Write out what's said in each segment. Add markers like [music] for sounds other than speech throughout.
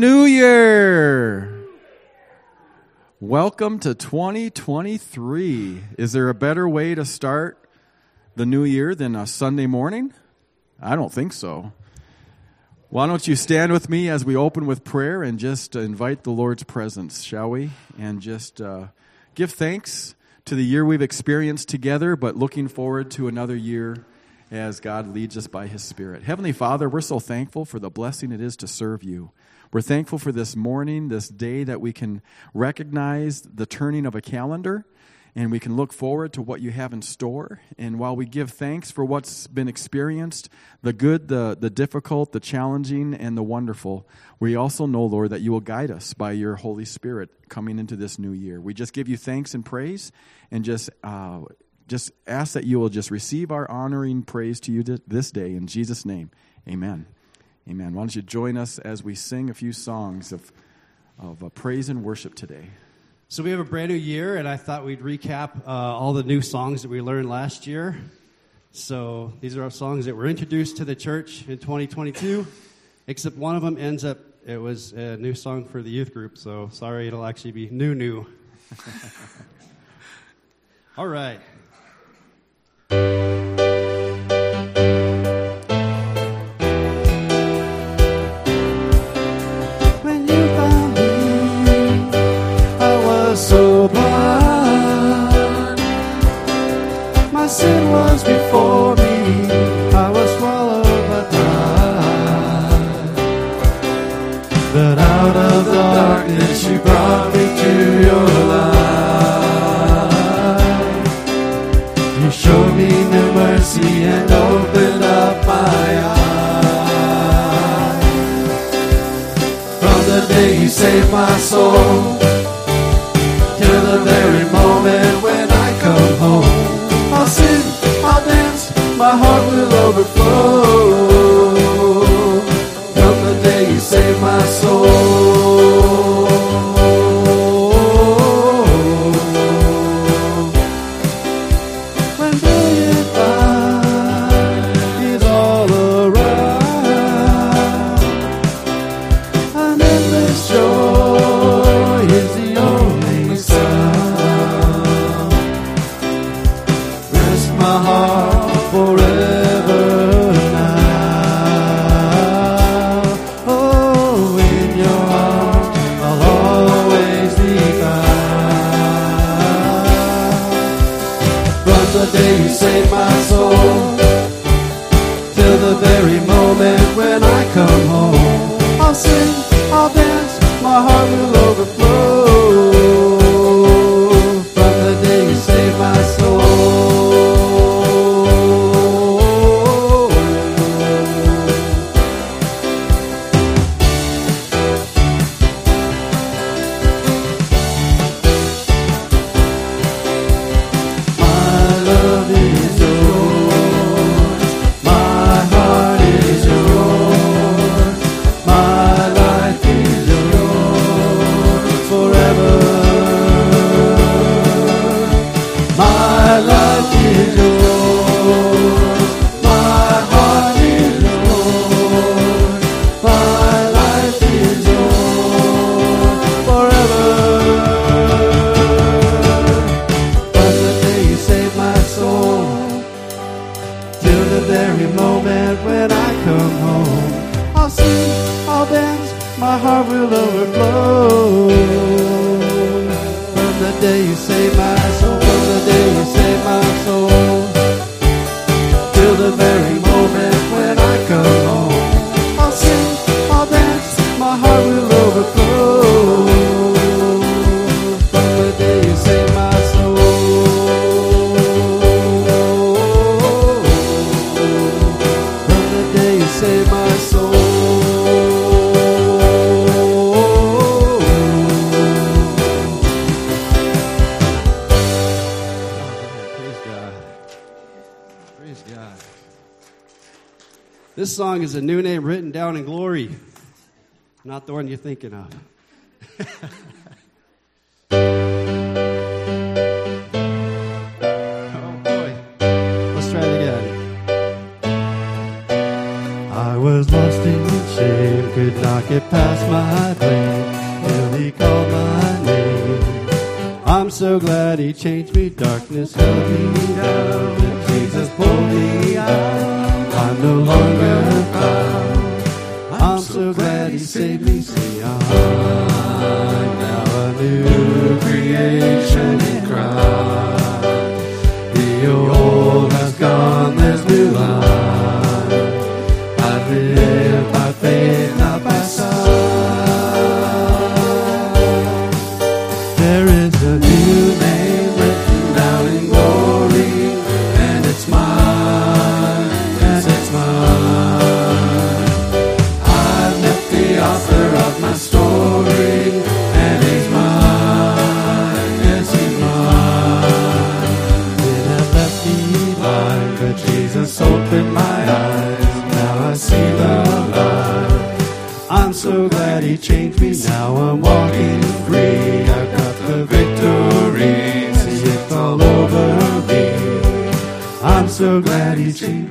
New Year! Welcome to 2023. Is there a better way to start the new year than a Sunday morning? I don't think so. Why don't you stand with me as we open with prayer and just invite the Lord's presence, shall we? And just uh, give thanks to the year we've experienced together, but looking forward to another year as God leads us by His Spirit. Heavenly Father, we're so thankful for the blessing it is to serve you. We're thankful for this morning, this day that we can recognize the turning of a calendar and we can look forward to what you have in store. And while we give thanks for what's been experienced, the good, the, the difficult, the challenging, and the wonderful, we also know, Lord, that you will guide us by your Holy Spirit coming into this new year. We just give you thanks and praise and just. Uh, just ask that you will just receive our honoring praise to you this day. In Jesus' name, amen. Amen. Why don't you join us as we sing a few songs of, of uh, praise and worship today? So, we have a brand new year, and I thought we'd recap uh, all the new songs that we learned last year. So, these are our songs that were introduced to the church in 2022, except one of them ends up, it was a new song for the youth group. So, sorry, it'll actually be new, new. [laughs] all right. And opened up my eyes. From the day you saved my soul, you're thinking of. [laughs] oh boy. Let's try it again. I was lost in shame, could not get past my I till he called my name. I'm so glad he changed me. Darkness held me down, Jesus pulled me out. I'm no longer bound. So glad he saved me. See, I'm now a new creation in Christ. The old has gone, Now I'm walking free. I've got the victory. See it all over me. I'm so glad he changed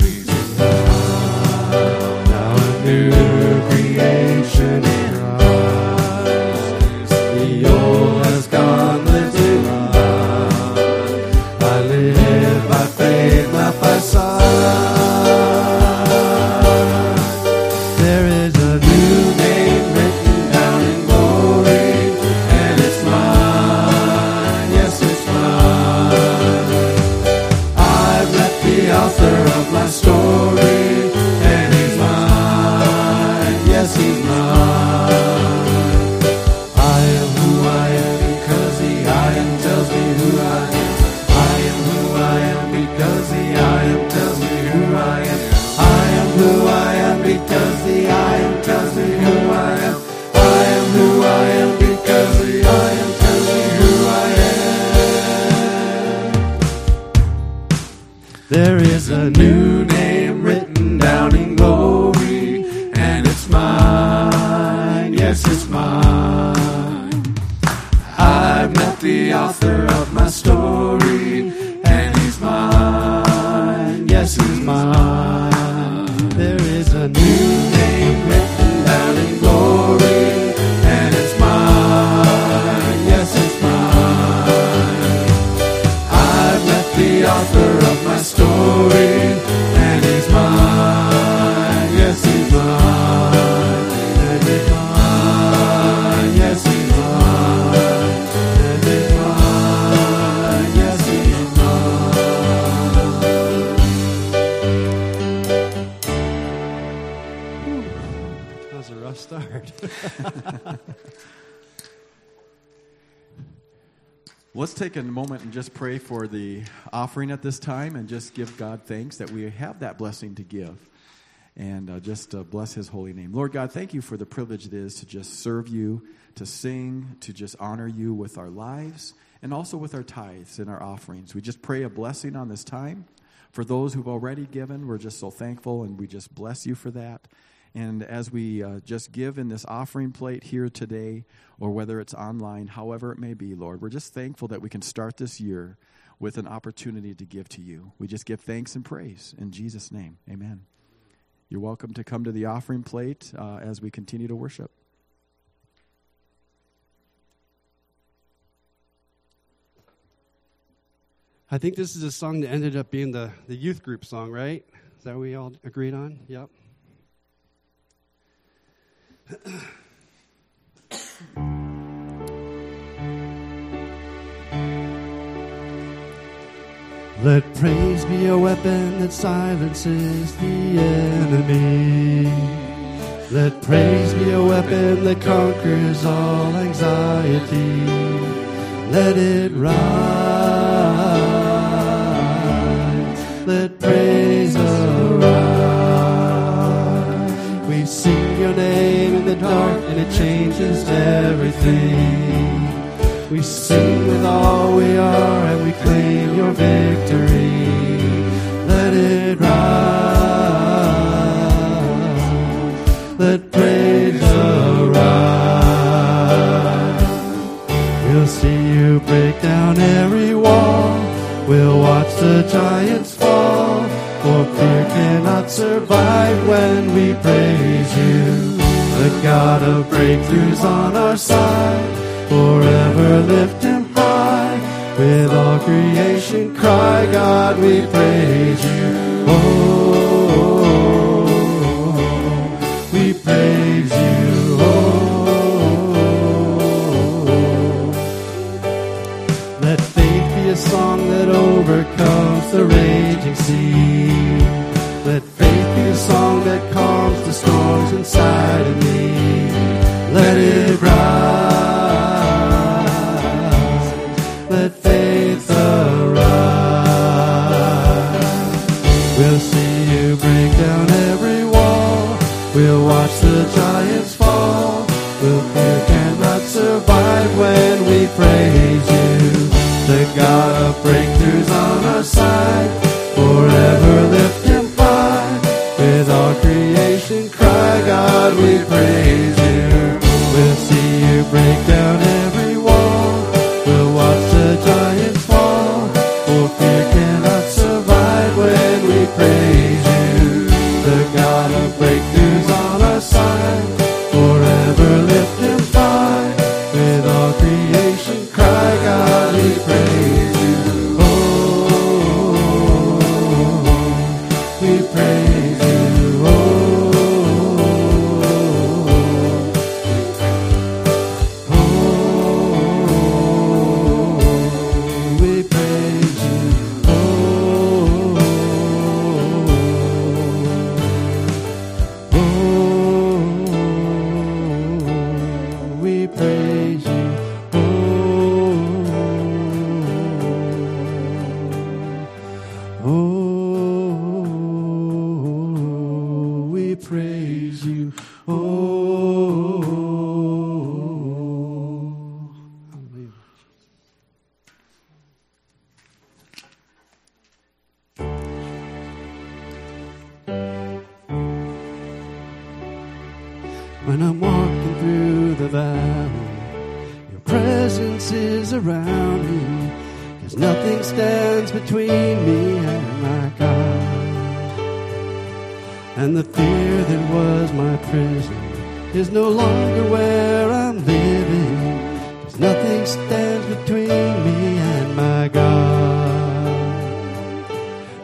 moment and just pray for the offering at this time and just give God thanks that we have that blessing to give. And uh, just uh, bless his holy name. Lord God, thank you for the privilege it is to just serve you, to sing, to just honor you with our lives, and also with our tithes and our offerings. We just pray a blessing on this time. For those who've already given, we're just so thankful and we just bless you for that. And as we uh, just give in this offering plate here today, or whether it's online, however it may be, Lord, we're just thankful that we can start this year with an opportunity to give to you. We just give thanks and praise in Jesus' name. Amen. You're welcome to come to the offering plate uh, as we continue to worship. I think this is a song that ended up being the, the youth group song, right? Is that what we all agreed on? Yep. [clears throat] Let praise be a weapon that silences the enemy. Let praise be a weapon that conquers all anxiety. Let it rise. Let praise arise. We sing your name in the dark and it changes everything. We sing with all we are and we claim your victory. Let it rise. Let praise arise. We'll see you break down every wall. We'll watch the giants fall. For fear cannot survive when we praise you. The God God of breakthroughs on our side. Forever lift him high. With all creation cry, God, we praise you. Oh, we praise you. Oh, let faith be a song that overcomes the raging sea. Let faith be a song that calms the storms inside of me.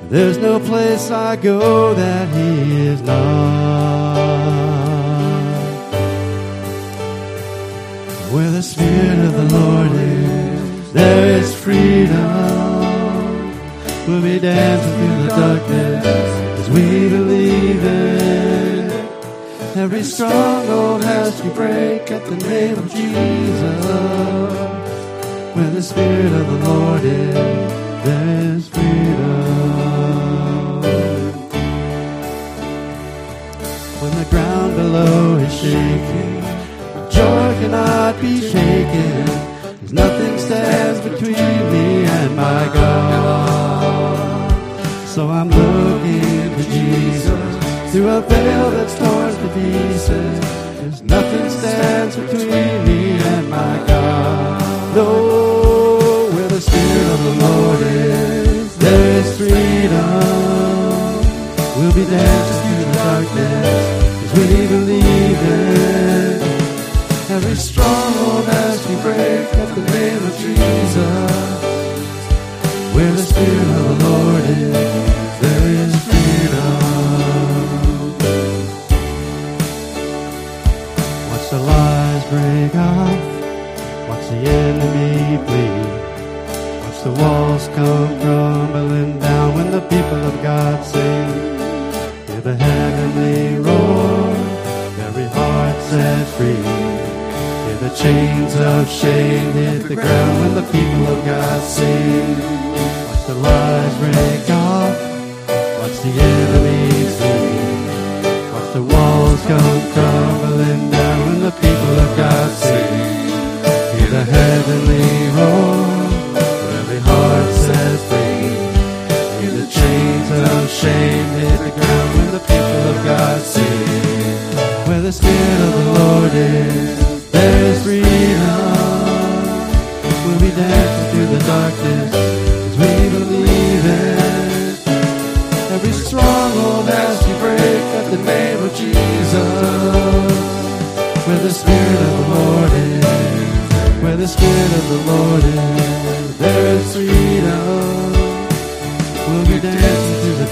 There's no place I go that He is not. Where the Spirit of the Lord is, there is freedom. We'll be dancing through the darkness as we believe it. Every stronghold has to break at the name of Jesus. Where the Spirit of the Lord is, there is freedom. When the ground below is shaking, joy cannot be shaken. Cause nothing stands between me and my God. So I'm looking to Jesus through a veil that's torn to pieces. Cause nothing stands between me and my God. No, Spirit of the Lord is, there is freedom. We'll be dancing through the darkness as we believe it. Every stronghold has to break at the name of Jesus. The walls come crumbling down when the people of God sing. Hear the heavenly roar, every heart set free. Hear the chains of shame hit the ground when the people of God sing. Watch the lies break off, watch the enemies flee. Watch the walls come crumbling down when the people of God sing. Hear the heavenly roar, shame hit the ground when the people of God sing. Where the Spirit of the Lord is, there is freedom. We'll be dancing through the darkness as we believe it. Every stronghold has to break at the name of Jesus. Where the Spirit of the Lord is, where the Spirit of the Lord is, there is freedom. We'll be dancing through the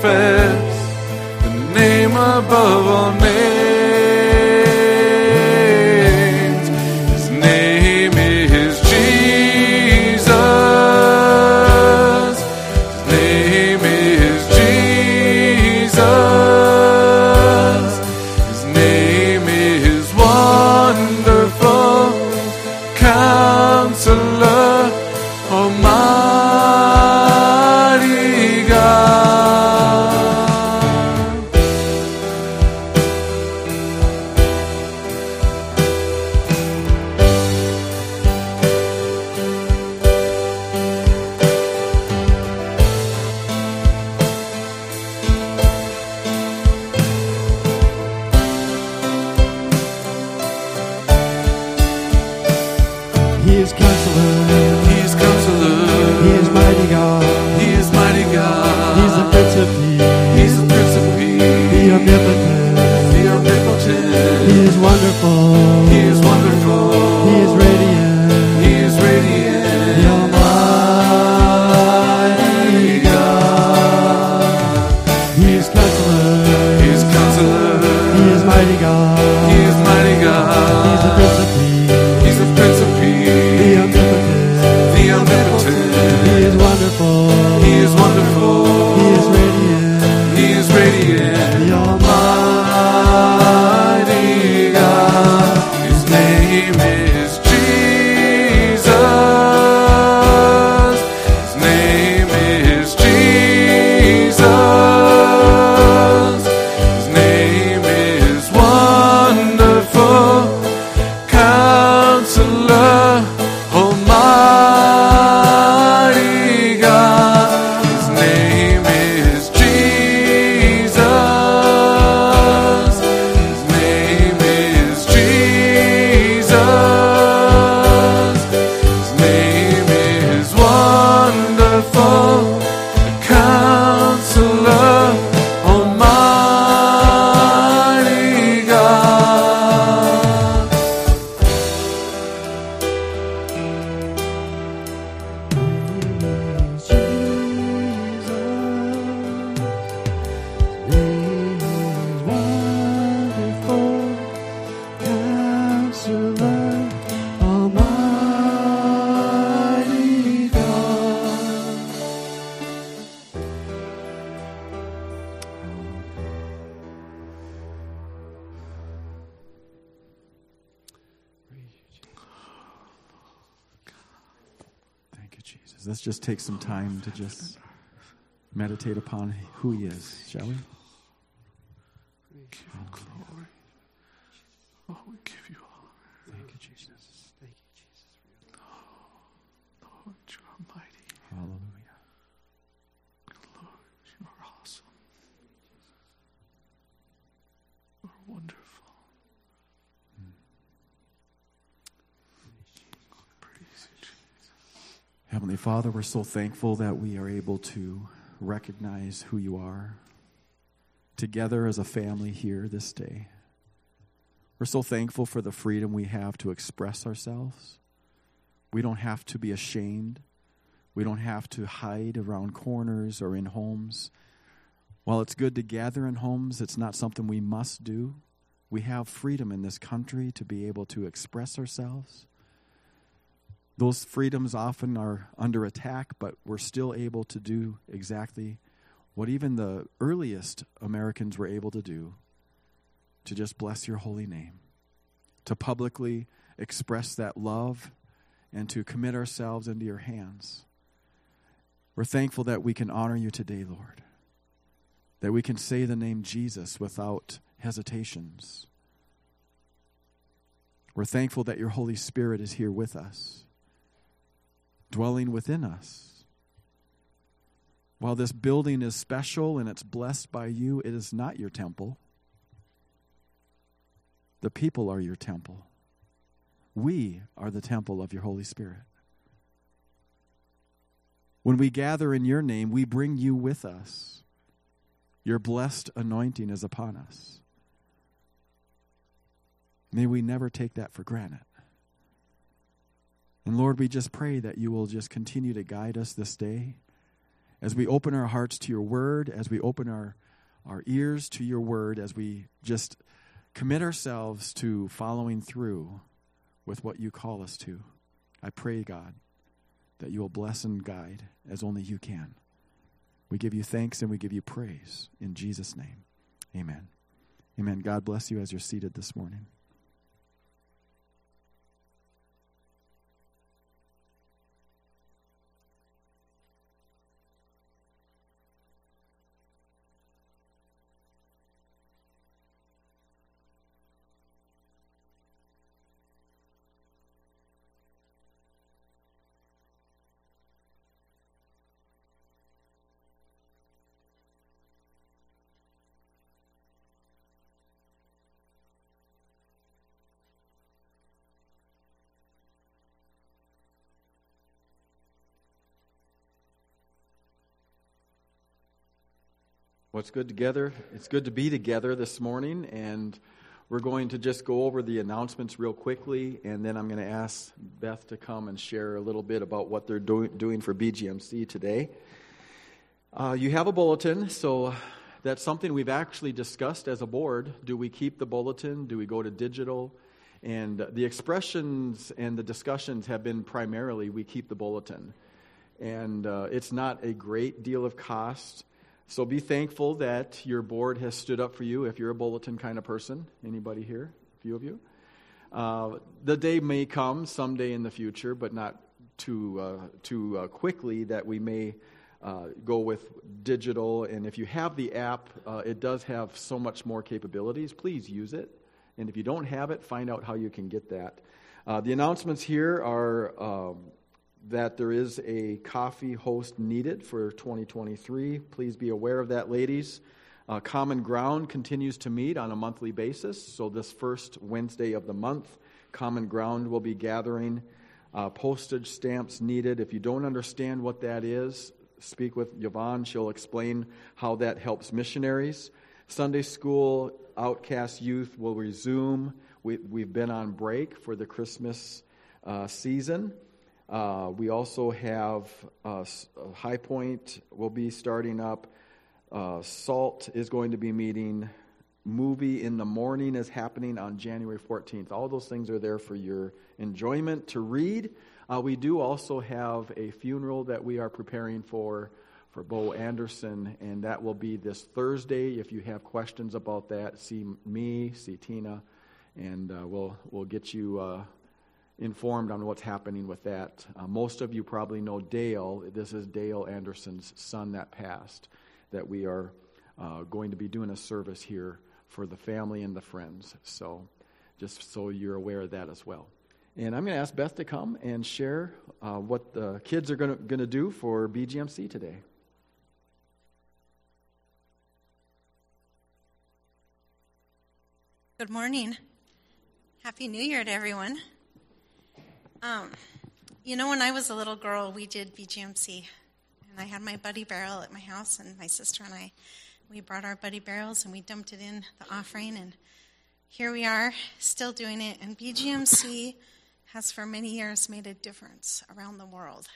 confess the name above all names. Let's just take some time to just meditate upon who He is, shall we? Give you glory. Oh, we give you honor. Thank you, Jesus. Thank you, Jesus. Lord, you are mighty. Hallelujah. Lord, you are awesome. You are wonderful. Praise you, Jesus. Heavenly Father, we're so thankful that we are able to recognize who you are together as a family here this day. We're so thankful for the freedom we have to express ourselves. We don't have to be ashamed. We don't have to hide around corners or in homes. While it's good to gather in homes, it's not something we must do. We have freedom in this country to be able to express ourselves. Those freedoms often are under attack, but we're still able to do exactly what even the earliest Americans were able to do to just bless your holy name, to publicly express that love, and to commit ourselves into your hands. We're thankful that we can honor you today, Lord, that we can say the name Jesus without hesitations. We're thankful that your Holy Spirit is here with us dwelling within us. While this building is special and it's blessed by you, it is not your temple. The people are your temple. We are the temple of your Holy Spirit. When we gather in your name, we bring you with us. Your blessed anointing is upon us. May we never take that for granted. And Lord, we just pray that you will just continue to guide us this day as we open our hearts to your word, as we open our, our ears to your word, as we just commit ourselves to following through with what you call us to. I pray, God, that you will bless and guide as only you can. We give you thanks and we give you praise in Jesus' name. Amen. Amen. God bless you as you're seated this morning. What's good together? It's good to be together this morning, and we're going to just go over the announcements real quickly, and then I'm going to ask Beth to come and share a little bit about what they're do- doing for BGMC today. Uh, you have a bulletin, so that's something we've actually discussed as a board. Do we keep the bulletin? Do we go to digital? And the expressions and the discussions have been primarily we keep the bulletin. And uh, it's not a great deal of cost. So be thankful that your board has stood up for you if you're a bulletin kind of person. Anybody here? A few of you? Uh, the day may come someday in the future, but not too, uh, too uh, quickly, that we may uh, go with digital. And if you have the app, uh, it does have so much more capabilities. Please use it. And if you don't have it, find out how you can get that. Uh, the announcements here are um, that there is a coffee host needed for 2023. Please be aware of that, ladies. Uh, Common Ground continues to meet on a monthly basis. So, this first Wednesday of the month, Common Ground will be gathering. Uh, postage stamps needed. If you don't understand what that is, speak with Yvonne. She'll explain how that helps missionaries. Sunday school, outcast youth will resume. We, we've been on break for the Christmas uh, season. Uh, we also have uh, High Point will be starting up. Uh, Salt is going to be meeting. Movie in the morning is happening on January 14th. All those things are there for your enjoyment to read. Uh, we do also have a funeral that we are preparing for for Bo Anderson, and that will be this Thursday. If you have questions about that, see me, see Tina, and uh, we'll we'll get you uh, informed on what's happening with that. Uh, most of you probably know Dale. This is Dale Anderson's son that passed, that we are uh, going to be doing a service here for the family and the friends. So, just so you're aware of that as well. And I'm going to ask Beth to come and share uh, what the kids are going to do for BGMC today. Good morning. Happy New Year to everyone. Um, you know, when I was a little girl, we did BGMC. And I had my buddy barrel at my house, and my sister and I, we brought our buddy barrels and we dumped it in the offering. And here we are, still doing it. And BGMC has for many years made a difference around the world.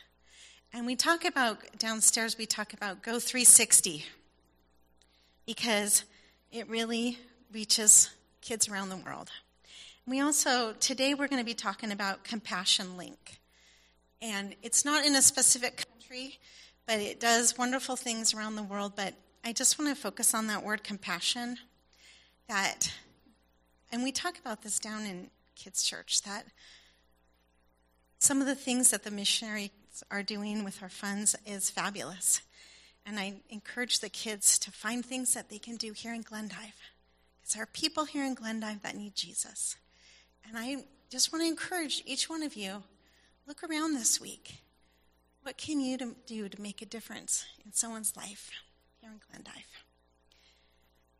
And we talk about, downstairs, we talk about Go 360 because it really reaches kids around the world. We also, today we're going to be talking about Compassion Link. And it's not in a specific country, but it does wonderful things around the world. But I just want to focus on that word compassion. That, and we talk about this down in kids' church, that some of the things that the missionaries are doing with our funds is fabulous. And I encourage the kids to find things that they can do here in Glendive. Because there are people here in Glendive that need Jesus. And I just want to encourage each one of you look around this week. What can you do to make a difference in someone's life here in Glendive?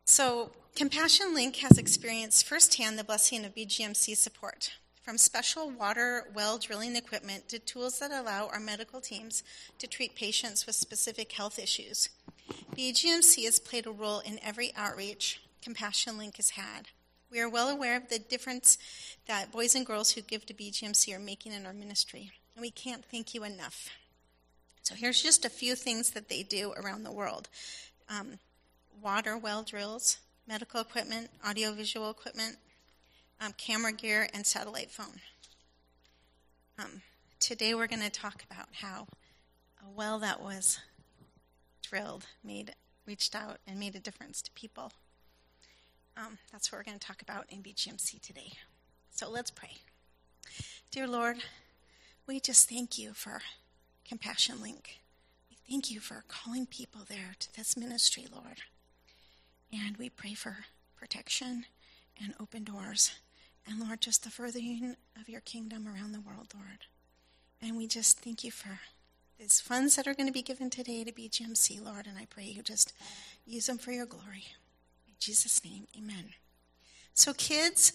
So, Compassion Link has experienced firsthand the blessing of BGMC support. From special water well drilling equipment to tools that allow our medical teams to treat patients with specific health issues. BGMC has played a role in every outreach Compassion Link has had. We are well aware of the difference that boys and girls who give to BGMC are making in our ministry, and we can't thank you enough. So, here's just a few things that they do around the world um, water well drills, medical equipment, audiovisual equipment, um, camera gear, and satellite phone. Um, today, we're going to talk about how a well that was drilled made reached out and made a difference to people. Um, that's what we're going to talk about in BGMC today. So let's pray. Dear Lord, we just thank you for Compassion Link. We thank you for calling people there to this ministry, Lord. And we pray for protection and open doors. And Lord, just the furthering of your kingdom around the world, Lord. And we just thank you for these funds that are going to be given today to BGMC, Lord. And I pray you just use them for your glory. Jesus' name, amen. So, kids,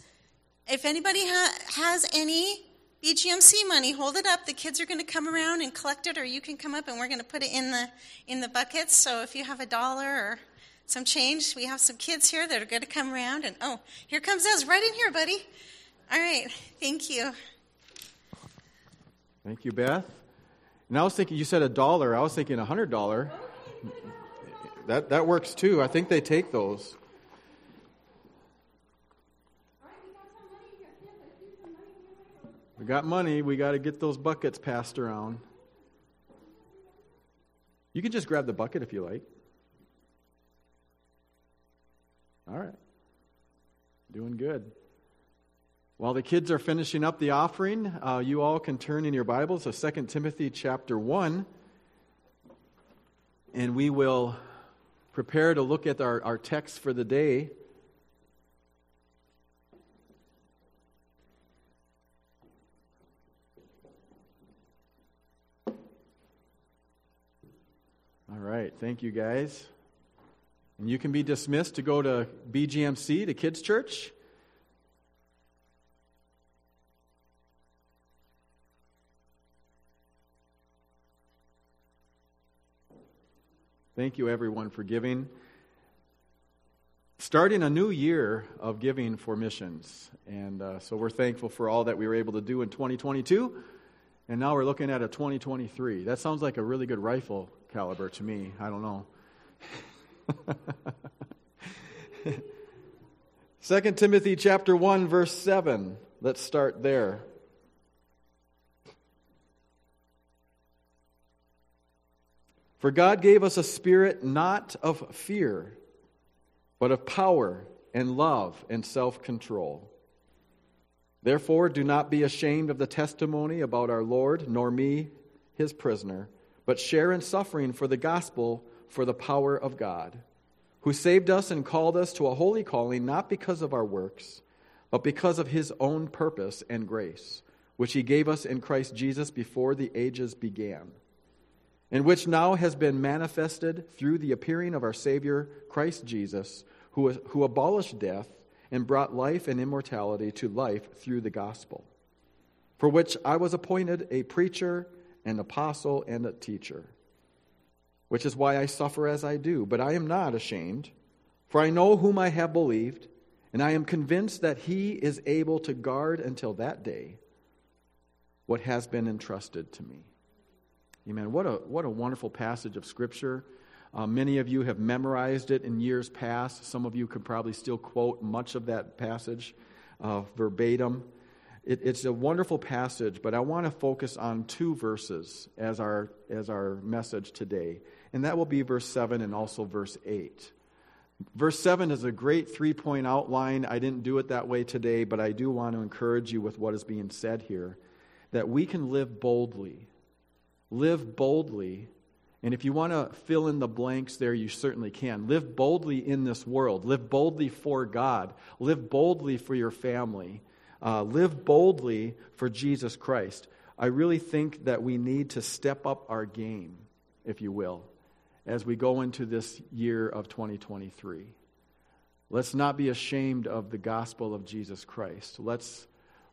if anybody ha- has any BGMC money, hold it up. The kids are going to come around and collect it, or you can come up and we're going to put it in the in the buckets. So, if you have a dollar or some change, we have some kids here that are going to come around. And oh, here comes Ez, right in here, buddy. All right, thank you. Thank you, Beth. And I was thinking, you said a dollar. I was thinking a hundred dollar. That that works too. I think they take those. We got money. We got to get those buckets passed around. You can just grab the bucket if you like. All right. Doing good. While the kids are finishing up the offering, uh, you all can turn in your Bibles to 2 Timothy chapter 1. And we will prepare to look at our, our text for the day. All right. Thank you, guys. And you can be dismissed to go to BGMC, to Kids Church. Thank you, everyone, for giving. Starting a new year of giving for missions. And uh, so we're thankful for all that we were able to do in 2022. And now we're looking at a 2023. That sounds like a really good rifle caliber to me. I don't know. [laughs] 2 Timothy chapter 1 verse 7. Let's start there. For God gave us a spirit not of fear, but of power and love and self control. Therefore, do not be ashamed of the testimony about our Lord, nor me, his prisoner, but share in suffering for the gospel for the power of God, who saved us and called us to a holy calling, not because of our works, but because of his own purpose and grace, which he gave us in Christ Jesus before the ages began, and which now has been manifested through the appearing of our Savior, Christ Jesus, who, who abolished death and brought life and immortality to life through the gospel, for which I was appointed a preacher, an apostle, and a teacher, which is why I suffer as I do. But I am not ashamed, for I know whom I have believed, and I am convinced that he is able to guard until that day what has been entrusted to me. Amen. What a, what a wonderful passage of Scripture. Uh, many of you have memorized it in years past. Some of you could probably still quote much of that passage uh, verbatim. It, it's a wonderful passage, but I want to focus on two verses as our, as our message today. And that will be verse 7 and also verse 8. Verse 7 is a great three point outline. I didn't do it that way today, but I do want to encourage you with what is being said here that we can live boldly. Live boldly and if you want to fill in the blanks there, you certainly can. Live boldly in this world. Live boldly for God. Live boldly for your family. Uh, live boldly for Jesus Christ. I really think that we need to step up our game, if you will, as we go into this year of 2023. Let's not be ashamed of the gospel of Jesus Christ. Let's,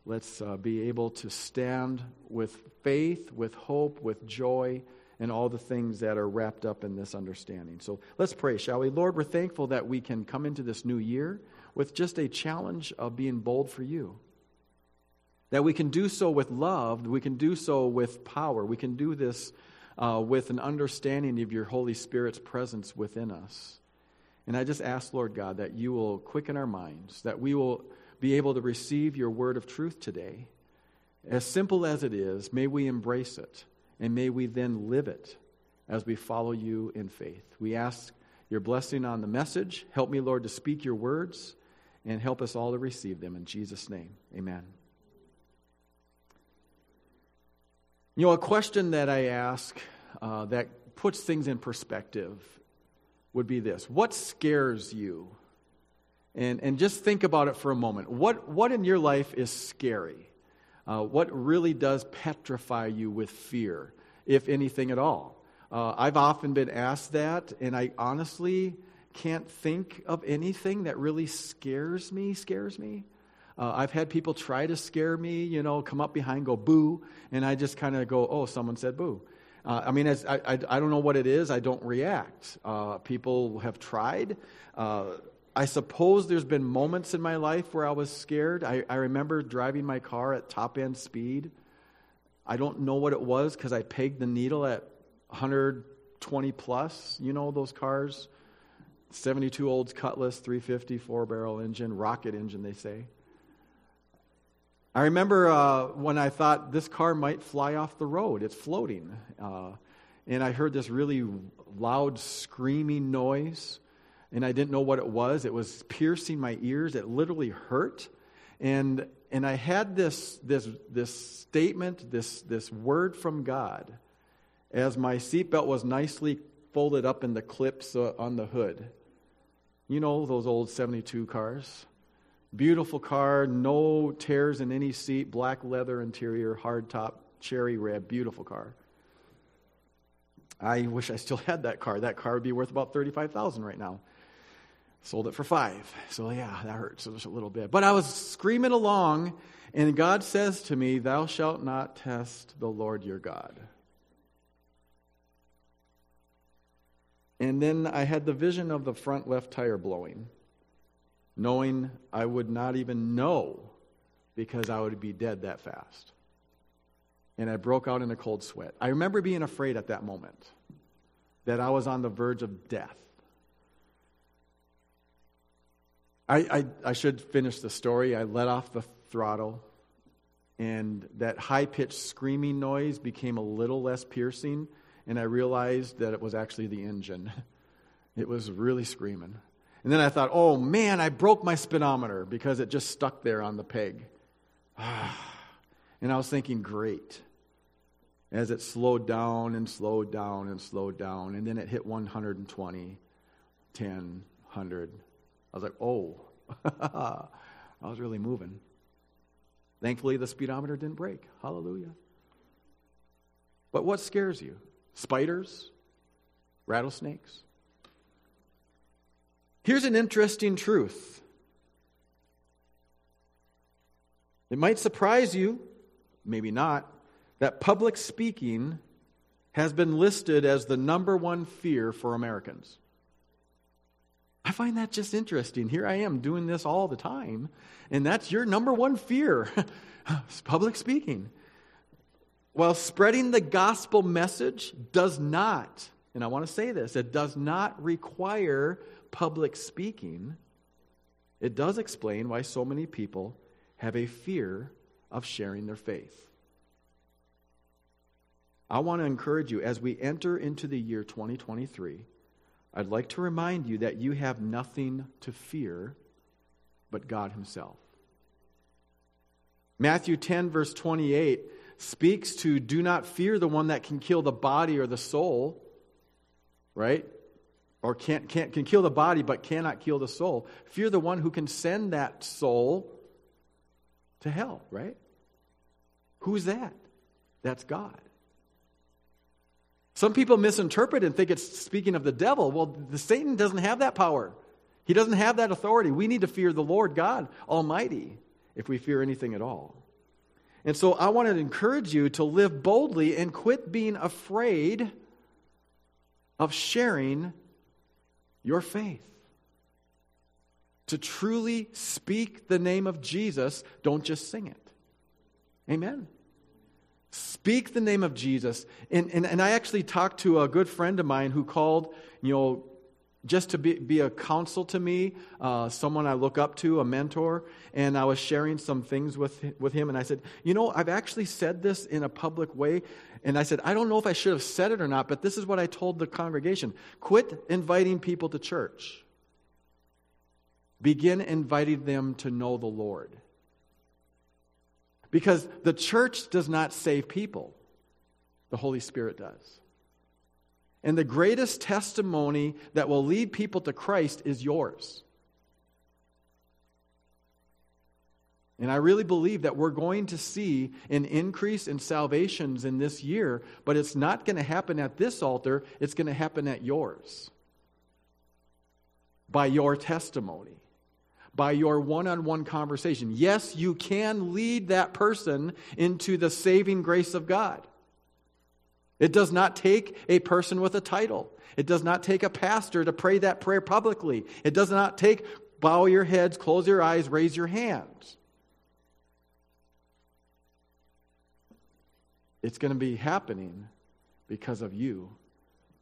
let's uh, be able to stand with faith, with hope, with joy and all the things that are wrapped up in this understanding. So let's pray, shall we? Lord, we're thankful that we can come into this new year with just a challenge of being bold for you. That we can do so with love, we can do so with power, we can do this uh, with an understanding of your Holy Spirit's presence within us. And I just ask, Lord God, that you will quicken our minds, that we will be able to receive your word of truth today. As simple as it is, may we embrace it. And may we then live it as we follow you in faith. We ask your blessing on the message. Help me, Lord, to speak your words and help us all to receive them. In Jesus' name, amen. You know, a question that I ask uh, that puts things in perspective would be this What scares you? And, and just think about it for a moment. What, what in your life is scary? Uh, what really does petrify you with fear, if anything at all? Uh, I've often been asked that, and I honestly can't think of anything that really scares me, scares me. Uh, I've had people try to scare me, you know, come up behind, go boo, and I just kind of go, oh, someone said boo. Uh, I mean, I, I, I, don't know what it is. I don't react. Uh, people have tried. Uh, I suppose there's been moments in my life where I was scared. I, I remember driving my car at top end speed. I don't know what it was because I pegged the needle at 120 plus. You know those cars? 72 Olds Cutlass, 350, four barrel engine, rocket engine, they say. I remember uh, when I thought this car might fly off the road. It's floating. Uh, and I heard this really loud screaming noise and I didn't know what it was. It was piercing my ears. It literally hurt. And, and I had this, this, this statement, this, this word from God as my seatbelt was nicely folded up in the clips uh, on the hood. You know those old 72 cars? Beautiful car, no tears in any seat, black leather interior, hard top, cherry red, beautiful car. I wish I still had that car. That car would be worth about 35,000 right now. Sold it for five. So, yeah, that hurts just a little bit. But I was screaming along, and God says to me, Thou shalt not test the Lord your God. And then I had the vision of the front left tire blowing, knowing I would not even know because I would be dead that fast. And I broke out in a cold sweat. I remember being afraid at that moment that I was on the verge of death. I, I, I should finish the story. I let off the throttle, and that high pitched screaming noise became a little less piercing, and I realized that it was actually the engine. [laughs] It was really screaming. And then I thought, oh man, I broke my speedometer because it just stuck there on the peg. [sighs] And I was thinking, great. As it slowed down and slowed down and slowed down, and then it hit 120, 10, 100. I was like, oh, [laughs] I was really moving. Thankfully, the speedometer didn't break. Hallelujah. But what scares you? Spiders? Rattlesnakes? Here's an interesting truth. It might surprise you, maybe not, that public speaking has been listed as the number one fear for Americans. I find that just interesting. Here I am doing this all the time, and that's your number one fear [laughs] public speaking. Well, spreading the gospel message does not, and I want to say this, it does not require public speaking. It does explain why so many people have a fear of sharing their faith. I want to encourage you as we enter into the year 2023, I'd like to remind you that you have nothing to fear but God Himself. Matthew 10, verse 28, speaks to do not fear the one that can kill the body or the soul, right? Or can't, can't, can kill the body but cannot kill the soul. Fear the one who can send that soul to hell, right? Who's that? That's God. Some people misinterpret and think it's speaking of the devil. Well, the Satan doesn't have that power. He doesn't have that authority. We need to fear the Lord God Almighty if we fear anything at all. And so I want to encourage you to live boldly and quit being afraid of sharing your faith. To truly speak the name of Jesus, don't just sing it. Amen. Speak the name of Jesus. And, and, and I actually talked to a good friend of mine who called, you know, just to be, be a counsel to me, uh, someone I look up to, a mentor, and I was sharing some things with, with him, and I said, You know, I've actually said this in a public way, and I said, I don't know if I should have said it or not, but this is what I told the congregation quit inviting people to church, begin inviting them to know the Lord. Because the church does not save people, the Holy Spirit does. And the greatest testimony that will lead people to Christ is yours. And I really believe that we're going to see an increase in salvations in this year, but it's not going to happen at this altar, it's going to happen at yours. By your testimony by your one on one conversation. Yes, you can lead that person into the saving grace of God. It does not take a person with a title. It does not take a pastor to pray that prayer publicly. It does not take bow your heads, close your eyes, raise your hands. It's going to be happening because of you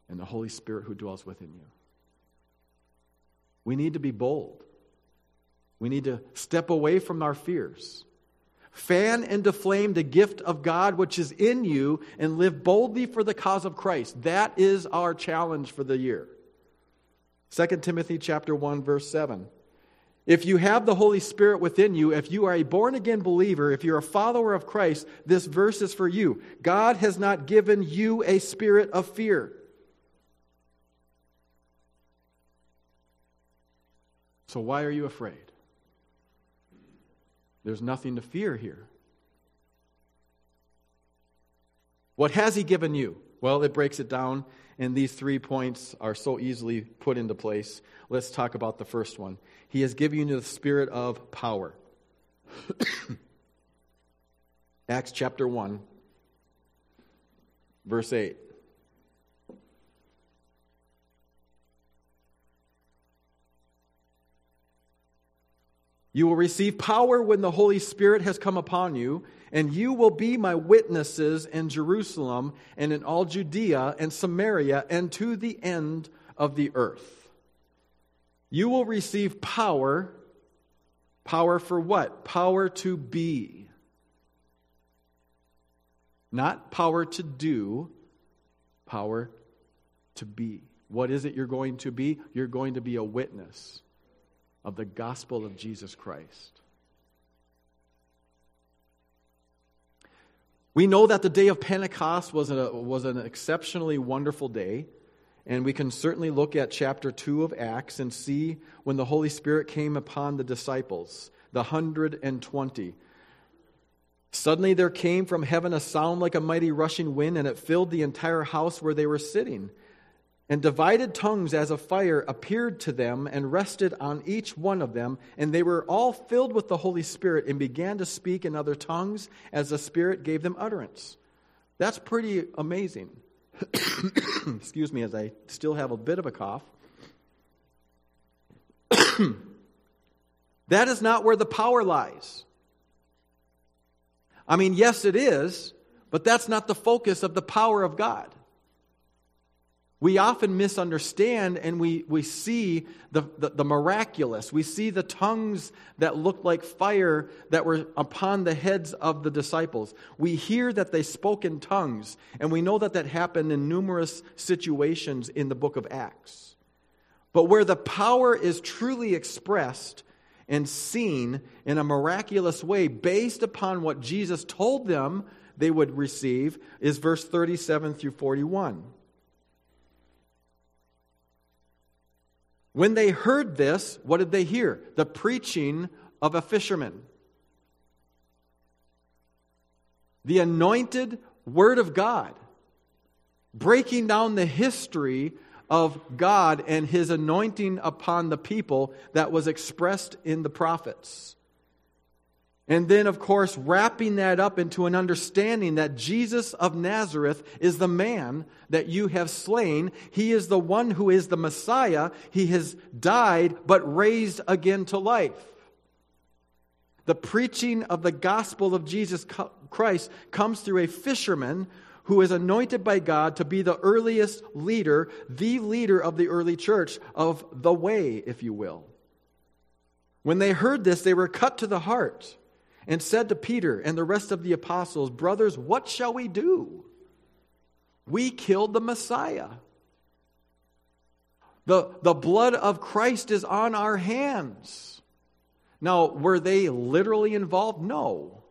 and the Holy Spirit who dwells within you. We need to be bold. We need to step away from our fears. Fan into flame the gift of God which is in you and live boldly for the cause of Christ. That is our challenge for the year. 2 Timothy chapter 1 verse 7. If you have the Holy Spirit within you, if you are a born again believer, if you're a follower of Christ, this verse is for you. God has not given you a spirit of fear. So why are you afraid? There's nothing to fear here. What has He given you? Well, it breaks it down, and these three points are so easily put into place. Let's talk about the first one. He has given you the spirit of power. [coughs] Acts chapter 1, verse 8. You will receive power when the Holy Spirit has come upon you, and you will be my witnesses in Jerusalem and in all Judea and Samaria and to the end of the earth. You will receive power. Power for what? Power to be. Not power to do, power to be. What is it you're going to be? You're going to be a witness of the gospel of Jesus Christ. We know that the day of Pentecost was, a, was an exceptionally wonderful day. And we can certainly look at chapter 2 of Acts and see when the Holy Spirit came upon the disciples, the 120. Suddenly there came from heaven a sound like a mighty rushing wind, and it filled the entire house where they were sitting. And divided tongues as a fire appeared to them and rested on each one of them. And they were all filled with the Holy Spirit and began to speak in other tongues as the Spirit gave them utterance. That's pretty amazing. [coughs] Excuse me as I still have a bit of a cough. [coughs] that is not where the power lies. I mean, yes, it is, but that's not the focus of the power of God we often misunderstand and we, we see the, the, the, miraculous. We see the tongues that looked like fire that were upon the heads of the disciples. We hear that they spoke in tongues, and we know that that happened in numerous situations in the book of Acts. But where the power is truly expressed and seen in a miraculous way based upon what Jesus told them they would receive is verse 37 through 41. When they heard this, what did they hear? The preaching of a fisherman. The anointed Word of God, breaking down the history of God and His anointing upon the people that was expressed in the prophets. And then, of course, wrapping that up into an understanding that Jesus of Nazareth is the man that you have slain. He is the one who is the Messiah. He has died, but raised again to life. The preaching of the gospel of Jesus Christ comes through a fisherman who is anointed by God to be the earliest leader, the leader of the early church, of the way, if you will. When they heard this, they were cut to the heart and said to Peter and the rest of the apostles, Brothers, what shall we do? We killed the Messiah. The, the blood of Christ is on our hands. Now, were they literally involved? No.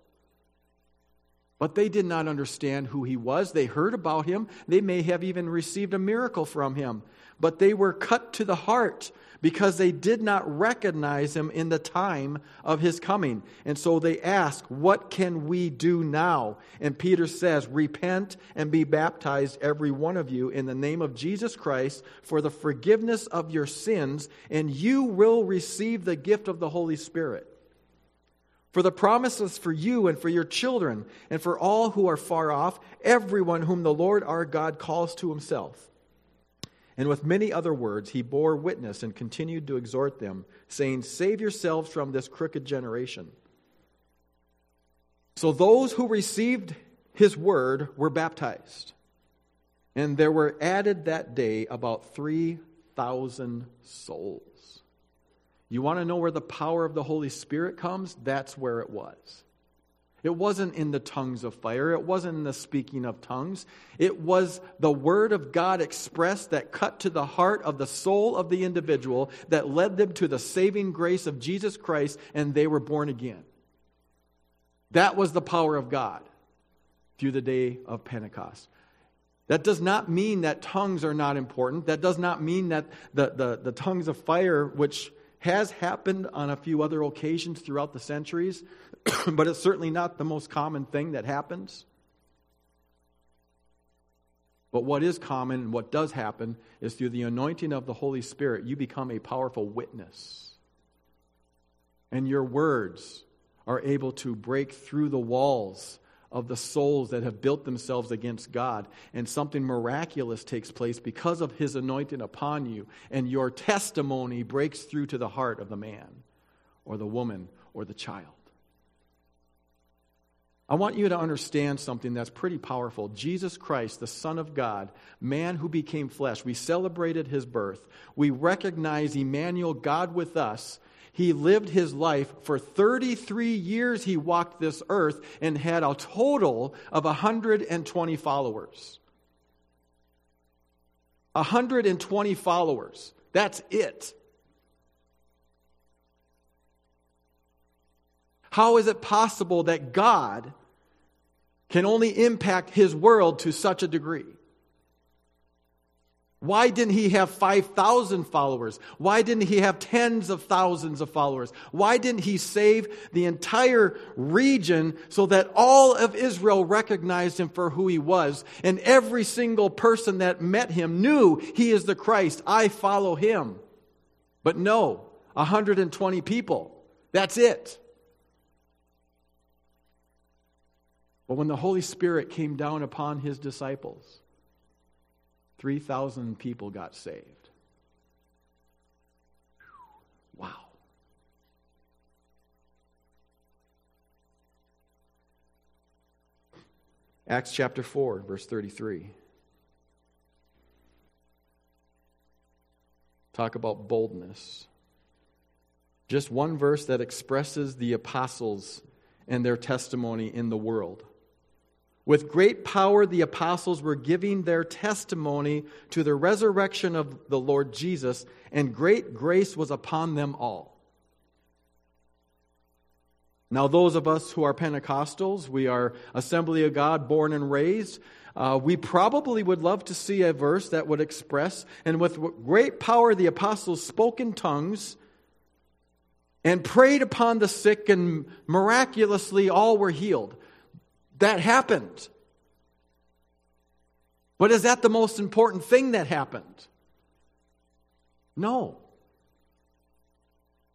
But they did not understand who he was. They heard about him. They may have even received a miracle from him. But they were cut to the heart because they did not recognize him in the time of his coming. And so they ask, What can we do now? And Peter says, Repent and be baptized, every one of you, in the name of Jesus Christ for the forgiveness of your sins, and you will receive the gift of the Holy Spirit. For the promises for you and for your children and for all who are far off, everyone whom the Lord our God calls to himself. And with many other words, he bore witness and continued to exhort them, saying, Save yourselves from this crooked generation. So those who received his word were baptized. And there were added that day about 3,000 souls. You want to know where the power of the Holy Spirit comes? That's where it was. It wasn't in the tongues of fire. It wasn't in the speaking of tongues. It was the word of God expressed that cut to the heart of the soul of the individual that led them to the saving grace of Jesus Christ and they were born again. That was the power of God through the day of Pentecost. That does not mean that tongues are not important. That does not mean that the, the, the tongues of fire, which has happened on a few other occasions throughout the centuries, [coughs] but it's certainly not the most common thing that happens. But what is common and what does happen is through the anointing of the Holy Spirit, you become a powerful witness. And your words are able to break through the walls of the souls that have built themselves against God. And something miraculous takes place because of his anointing upon you. And your testimony breaks through to the heart of the man or the woman or the child. I want you to understand something that's pretty powerful. Jesus Christ, the Son of God, man who became flesh, we celebrated his birth. We recognize Emmanuel, God with us, he lived his life for 33 years. He walked this earth and had a total of 120 followers. 120 followers. That's it. How is it possible that God can only impact his world to such a degree. Why didn't he have 5,000 followers? Why didn't he have tens of thousands of followers? Why didn't he save the entire region so that all of Israel recognized him for who he was? And every single person that met him knew he is the Christ. I follow him. But no, 120 people. That's it. But when the Holy Spirit came down upon his disciples, 3,000 people got saved. Wow. Acts chapter 4, verse 33. Talk about boldness. Just one verse that expresses the apostles and their testimony in the world. With great power, the apostles were giving their testimony to the resurrection of the Lord Jesus, and great grace was upon them all. Now, those of us who are Pentecostals, we are Assembly of God, born and raised, uh, we probably would love to see a verse that would express, and with great power, the apostles spoke in tongues and prayed upon the sick, and miraculously all were healed. That happened. But is that the most important thing that happened? No.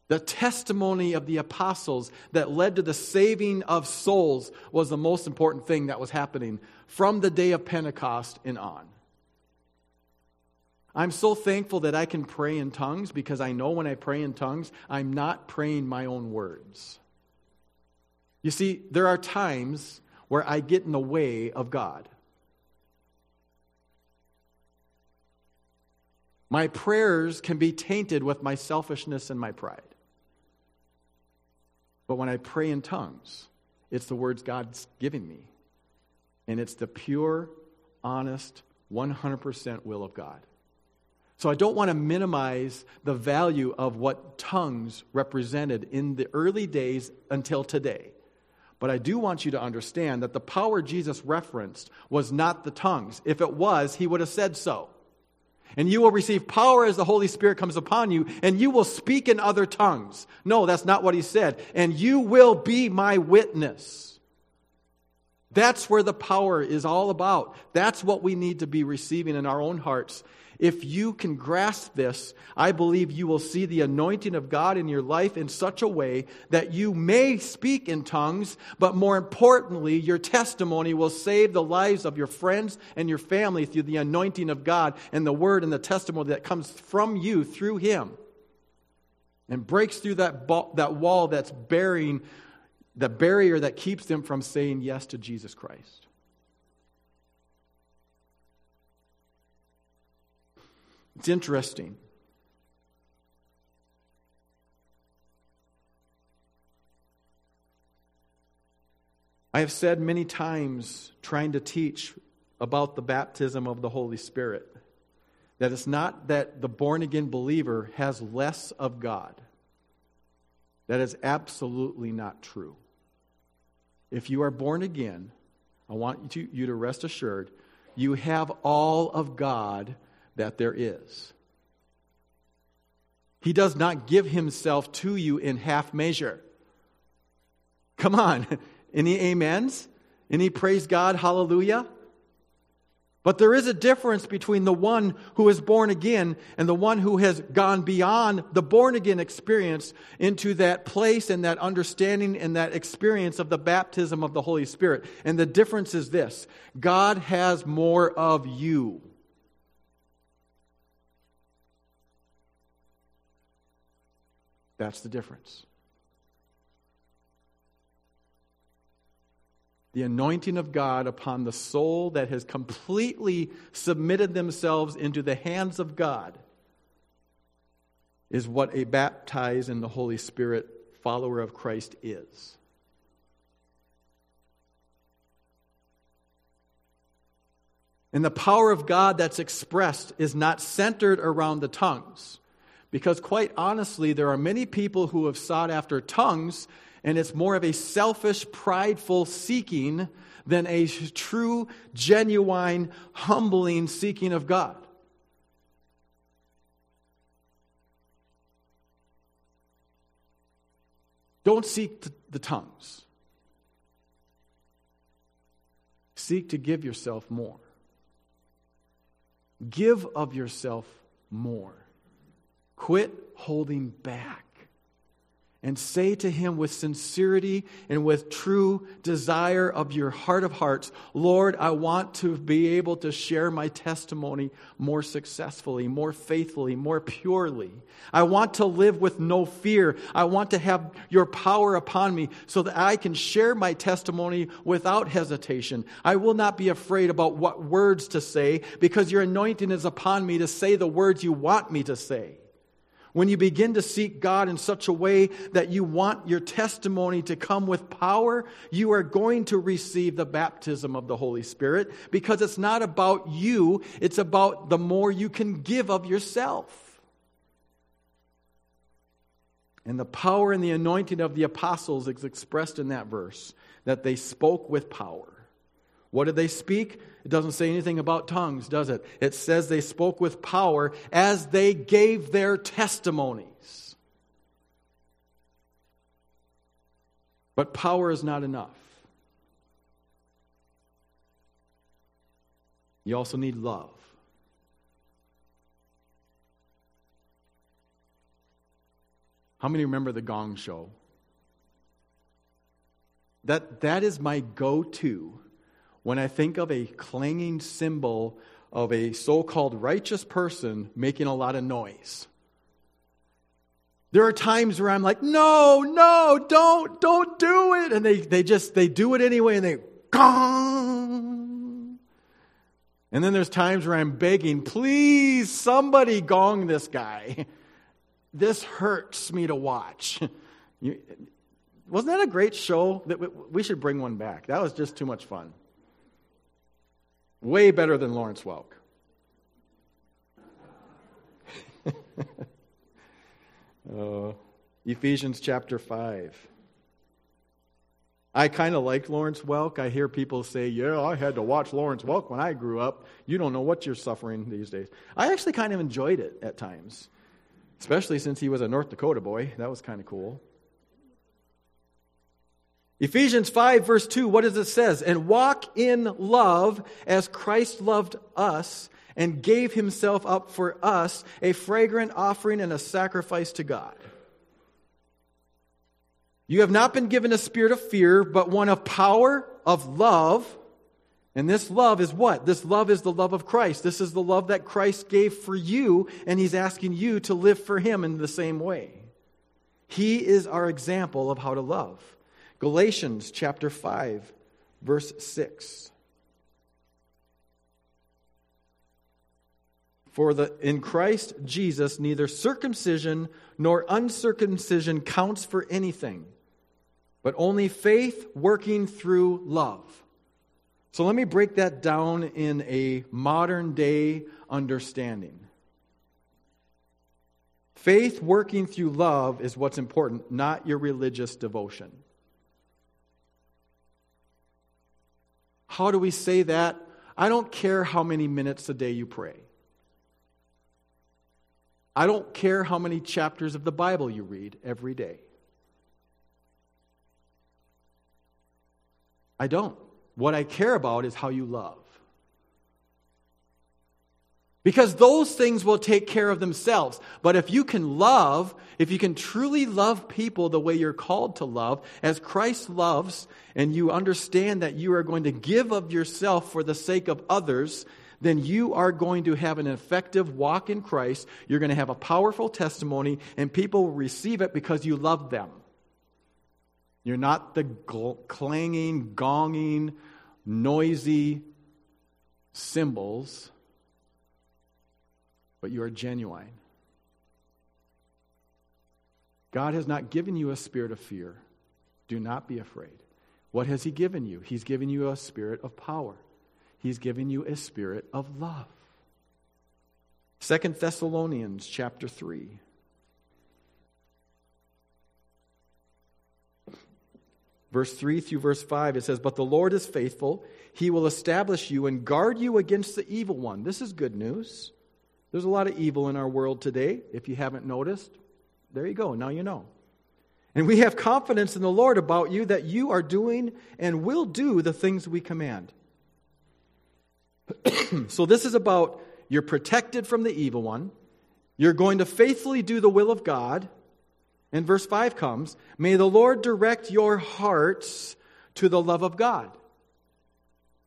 The testimony of the apostles that led to the saving of souls was the most important thing that was happening from the day of Pentecost and on. I'm so thankful that I can pray in tongues because I know when I pray in tongues, I'm not praying my own words. You see, there are times where I get in the way of God. My prayers can be tainted with my selfishness and my pride. But when I pray in tongues, it's the words God's giving me. And it's the pure, honest, 100% will of God. So I don't want to minimize the value of what tongues represented in the early days until today. But I do want you to understand that the power Jesus referenced was not the tongues. If it was, he would have said so. And you will receive power as the Holy Spirit comes upon you, and you will speak in other tongues. No, that's not what he said. And you will be my witness. That's where the power is all about. That's what we need to be receiving in our own hearts if you can grasp this, I believe you will see the anointing of God in your life in such a way that you may speak in tongues, but more importantly, your testimony will save the lives of your friends and your family through the anointing of God and the word and the testimony that comes from you through Him and breaks through that, that wall that's bearing the barrier that keeps them from saying yes to Jesus Christ. It's interesting. I have said many times, trying to teach about the baptism of the Holy Spirit, that it's not that the born again believer has less of God. That is absolutely not true. If you are born again, I want you to, you to rest assured you have all of God that there is. He does not give himself to you in half measure. Come on. [laughs] Any amens? Any praise God, hallelujah? But there is a difference between the one who is born again and the one who has gone beyond the born again experience into that place and that understanding and that experience of the baptism of the Holy Spirit. And the difference is this God has more of you. That's the difference. The anointing of God upon the soul that has completely submitted themselves into the hands of God is what a baptized in the Holy Spirit follower of Christ is. And the power of God that's expressed is not centered around the tongues. Because, quite honestly, there are many people who have sought after tongues And it's more of a selfish, prideful seeking than a true, genuine, humbling seeking of God. Don't seek the tongues. Seek to give yourself more. Give of yourself more. Quit holding back and say to him with sincerity and with true desire of your heart of hearts, Lord, I want to be able to share my testimony more successfully, more faithfully, more purely. I want to live with no fear. I want to have your power upon me so that I can share my testimony without hesitation. I will not be afraid about what words to say because your anointing is upon me to say the words you want me to say. When you begin to seek God in such a way that you want your testimony to come with power, you are going to receive the baptism of the Holy Spirit because it's not about you, it's about the more you can give of yourself. And the power and the anointing of the apostles is expressed in that verse that they spoke with power. What did they speak? It doesn't say anything about tongues, does it? It says they spoke with power as they gave their testimonies. But power is not enough. You also need love. How many remember the gong show? That, that is my go to when I think of a clanging cymbal of a so called righteous person making a lot of noise. There are times where I'm like, no, no, don't, don't do it. And they, they just, they do it anyway and they, gong. And then there's times where I'm begging, please, somebody gong this guy. [laughs] This hurts me to watch. [laughs] You, wasn't that a great show? That we should bring one back. That was just too much fun. Way better than Lawrence Welk. [laughs] uh, Ephesians chapter 5. I kind of like Lawrence Welk. I hear people say, Yeah, I had to watch Lawrence Welk when I grew up. You don't know what you're suffering these days. I actually kind of enjoyed it at times, especially since he was a North Dakota boy. That was kind of cool. Ephesians 5, verse 2, what does it says? And walk in love as Christ loved us and gave himself up for us, a fragrant offering and a sacrifice to God. You have not been given a spirit of fear, but one of power, of love. And this love is what? This love is the love of Christ. This is the love that Christ gave for you, and he's asking you to live for him in the same way. He is our example of how to love. Galatians chapter 5, verse 6. For the, in Christ Jesus, neither circumcision nor uncircumcision counts for anything, but only faith working through love. So let me break that down in a modern day understanding. Faith working through love is what's important, not your religious devotion. How do we say that? I don't care how many minutes a day you pray. I don't care how many chapters of the Bible you read every day. I don't. What I care about is how you love. Because those things will take care of themselves. But if you can love, if you can truly love people the way you're called to love, as Christ loves, and you understand that you are going to give of yourself for the sake of others, then you are going to have an effective walk in Christ. You're going to have a powerful testimony, and people will receive it because you love them. You're not the clanging, gonging, noisy cymbals but you are genuine. God has not given you a spirit of fear. Do not be afraid. What has He given you? He's given you a spirit of power, He's given you a spirit of love. Second Thessalonians chapter 3. verse 3 through verse 5, it says, But the Lord is faithful. He will establish you and guard you against the evil one. This is good news. There's a lot of evil in our world today, if you haven't noticed. There you go. Now you know. And we have confidence in the Lord about you that you are doing and will do the things we command. [clears throat] so, this is about you're protected from the evil one. You're going to faithfully do the will of God. And verse 5 comes May the Lord direct your hearts to the love of God.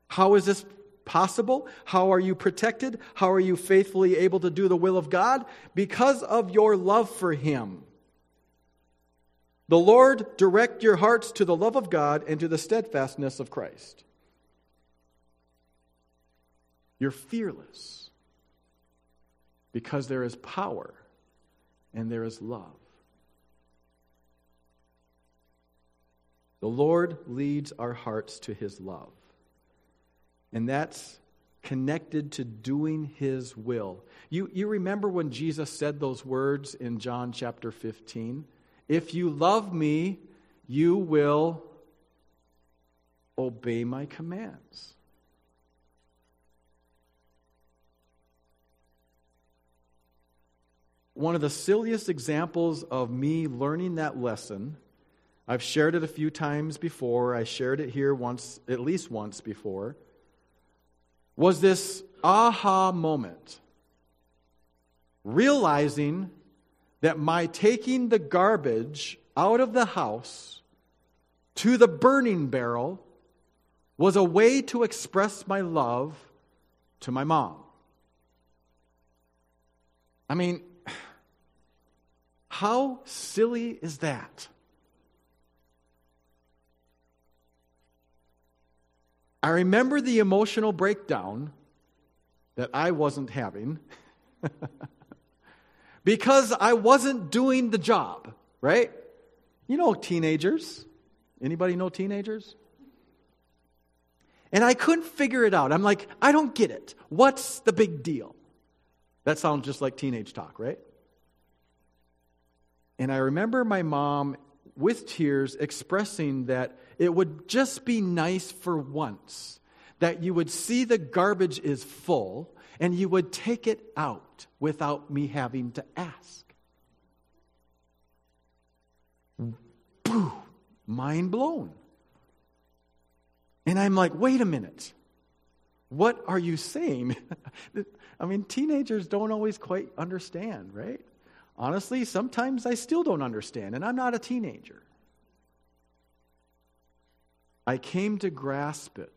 How is this possible? How are you protected? How are you faithfully able to do the will of God? Because of your love for Him. The Lord direct your hearts to the love of God and to the steadfastness of Christ. You're fearless because there is power and there is love. The Lord leads our hearts to his love. And that's connected to doing his will. You, you remember when Jesus said those words in John chapter 15? If you love me, you will obey my commands. One of the silliest examples of me learning that lesson I've shared it a few times before. I shared it here once, at least once before. Was this aha moment. Realizing that my taking the garbage out of the house to the burning barrel was a way to express my love to my mom. I mean, [sighs] how silly is that? I remember the emotional breakdown that I wasn't having [laughs] because I wasn't doing the job, right? You know teenagers. Anybody know teenagers? And I couldn't figure it out. I'm like, I don't get it. What's the big deal? That sounds just like teenage talk, right? And I remember my mom with tears expressing that it would just be nice for once that you would see the garbage is full and you would take it out without me having to ask. Boo! Mind blown. And I'm like, wait a minute. What are you saying? [laughs] I mean, teenagers don't always quite understand, right? Honestly, sometimes I still don't understand, and I'm not a teenager. I came to grasp it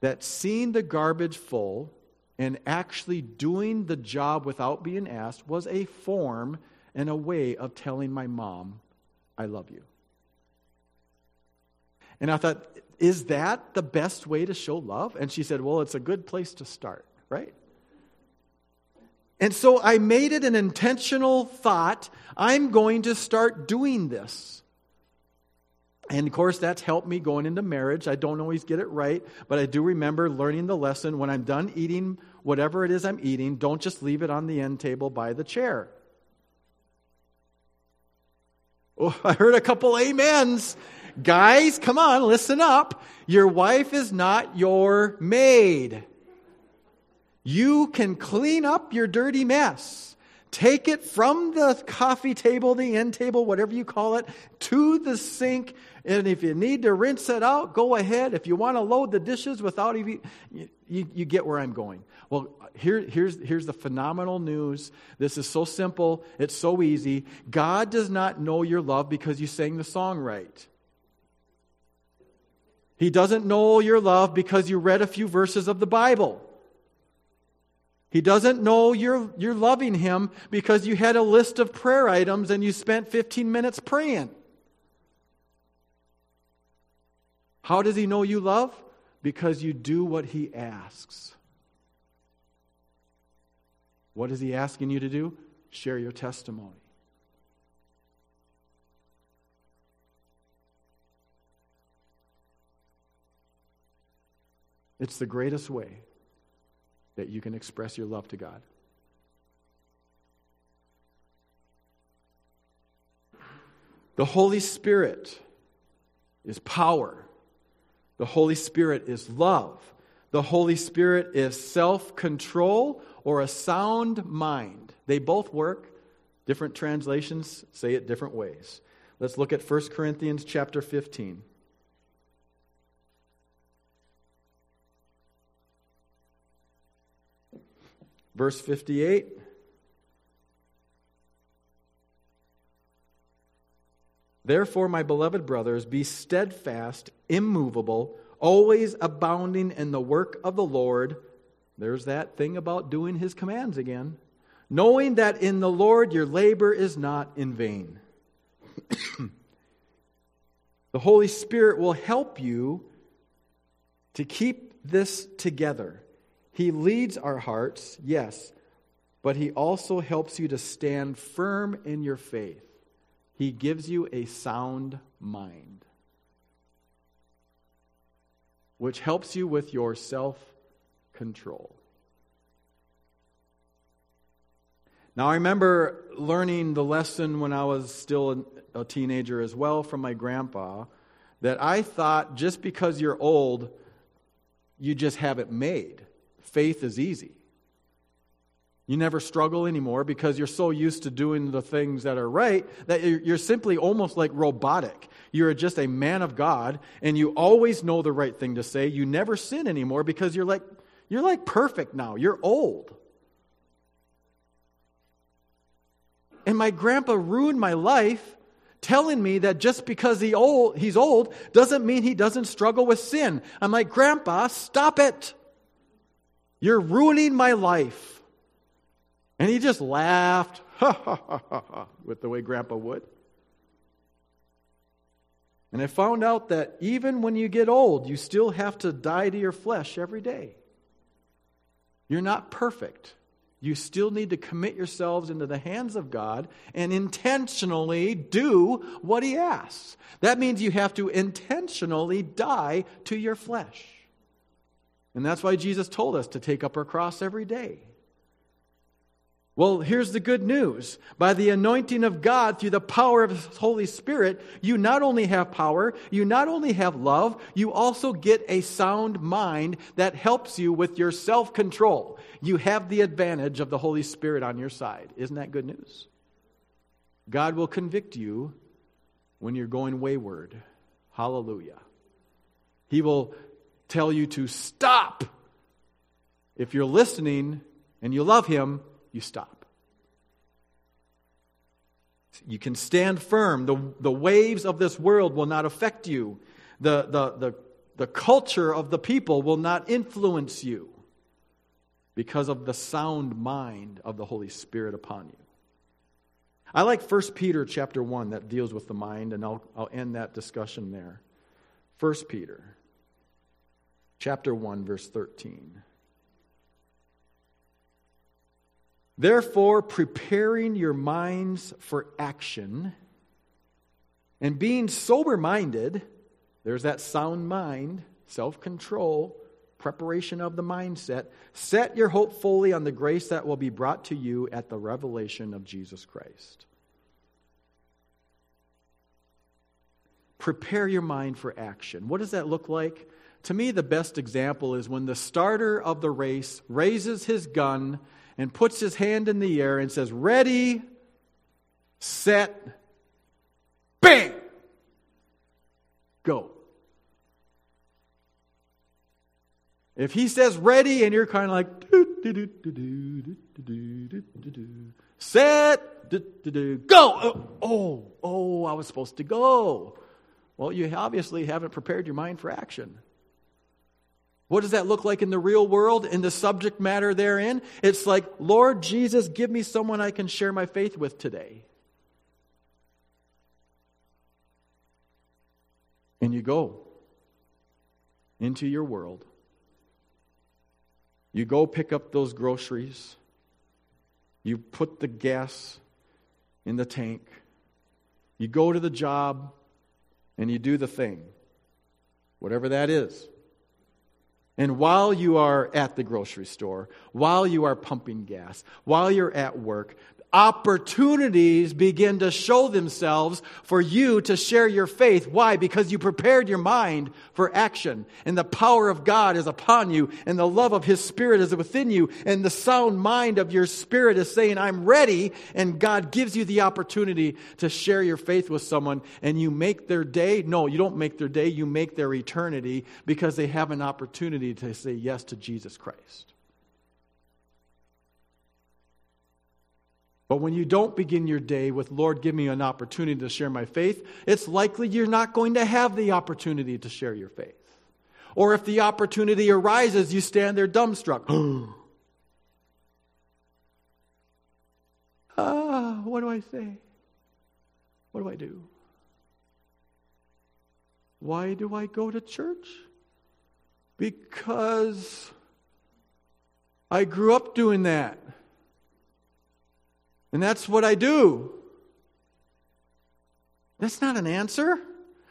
that seeing the garbage full and actually doing the job without being asked was a form and a way of telling my mom, I love you. And I thought, is that the best way to show love? And she said, well, it's a good place to start, right? And so I made it an intentional thought I'm going to start doing this. And of course, that's helped me going into marriage. I don't always get it right, but I do remember learning the lesson when I'm done eating whatever it is I'm eating, don't just leave it on the end table by the chair. Oh, I heard a couple amens. Guys, come on, listen up. Your wife is not your maid. You can clean up your dirty mess. Take it from the coffee table, the end table, whatever you call it, to the sink. And if you need to rinse it out, go ahead. If you want to load the dishes without even, you, you, you get where I'm going. Well, here, here's, here's the phenomenal news. This is so simple, it's so easy. God does not know your love because you sang the song right. He doesn't know your love because you read a few verses of the Bible. He doesn't know you're, you're loving him because you had a list of prayer items and you spent 15 minutes praying. How does he know you love? Because you do what he asks. What is he asking you to do? Share your testimony. It's the greatest way that you can express your love to God. The Holy Spirit is power. The Holy Spirit is love. The Holy Spirit is self control or a sound mind. They both work. Different translations say it different ways. Let's look at 1 Corinthians chapter 15. Verse 58. Therefore, my beloved brothers, be steadfast, immovable, always abounding in the work of the Lord. There's that thing about doing his commands again. Knowing that in the Lord your labor is not in vain. [coughs] the Holy Spirit will help you to keep this together. He leads our hearts, yes, but He also helps you to stand firm in your faith. He gives you a sound mind, which helps you with your self control. Now, I remember learning the lesson when I was still a teenager as well from my grandpa that I thought just because you're old, you just have it made. Faith is easy. You never struggle anymore because you're so used to doing the things that are right that you're simply almost like robotic. You're just a man of God and you always know the right thing to say. You never sin anymore because you're like you're like perfect now. You're old. And my grandpa ruined my life telling me that just because he old, he's old doesn't mean he doesn't struggle with sin. I'm like, Grandpa, stop it. You're ruining my life. And he just laughed, [laughs] ha ha ha with the way Grandpa would. And I found out that even when you get old, you still have to die to your flesh every day. You're not perfect. You still need to commit yourselves into the hands of God and intentionally do what He asks. That means you have to intentionally die to your flesh. And that's why Jesus told us to take up our cross every day. Well, here's the good news. By the anointing of God through the power of His Holy Spirit, you not only have power, you not only have love, you also get a sound mind that helps you with your self control. You have the advantage of the Holy Spirit on your side. Isn't that good news? God will convict you when you're going wayward. Hallelujah. He will tell you to stop. If you're listening and you love Him, you stop. You can stand firm. The, the waves of this world will not affect you. The, the, the, the culture of the people will not influence you because of the sound mind of the Holy Spirit upon you. I like 1 Peter chapter 1 that deals with the mind, and I'll, I'll end that discussion there. 1 Peter chapter 1, verse 13. Therefore, preparing your minds for action and being sober minded, there's that sound mind, self control, preparation of the mindset. Set your hope fully on the grace that will be brought to you at the revelation of Jesus Christ. Prepare your mind for action. What does that look like? To me, the best example is when the starter of the race raises his gun and puts his hand in the air and says, Ready, set, bang, go. If he says ready and you're kind of like, set, go. Oh, oh, I was supposed to go. Well, you obviously haven't prepared your mind for action. What does that look like in the real world, in the subject matter therein? It's like, Lord Jesus, give me someone I can share my faith with today. And you go into your world. You go pick up those groceries. You put the gas in the tank. You go to the job and you do the thing, whatever that is. And while you are at the grocery store, while you are pumping gas, while you're at work, opportunities begin to show themselves for you to share your faith. Why? Because you prepared your mind for action, and the power of God is upon you, and the love of His Spirit is within you, and the sound mind of your spirit is saying, I'm ready, and God gives you the opportunity to share your faith with someone, and you make their day. No, you don't make their day, you make their eternity because they have an opportunity to say yes to Jesus Christ. But when you don't begin your day with, Lord, give me an opportunity to share my faith, it's likely you're not going to have the opportunity to share your faith. Or if the opportunity arises, you stand there dumbstruck. [gasps] ah, what do I say? What do I do? Why do I go to church? Because I grew up doing that. And that's what I do. That's not an answer.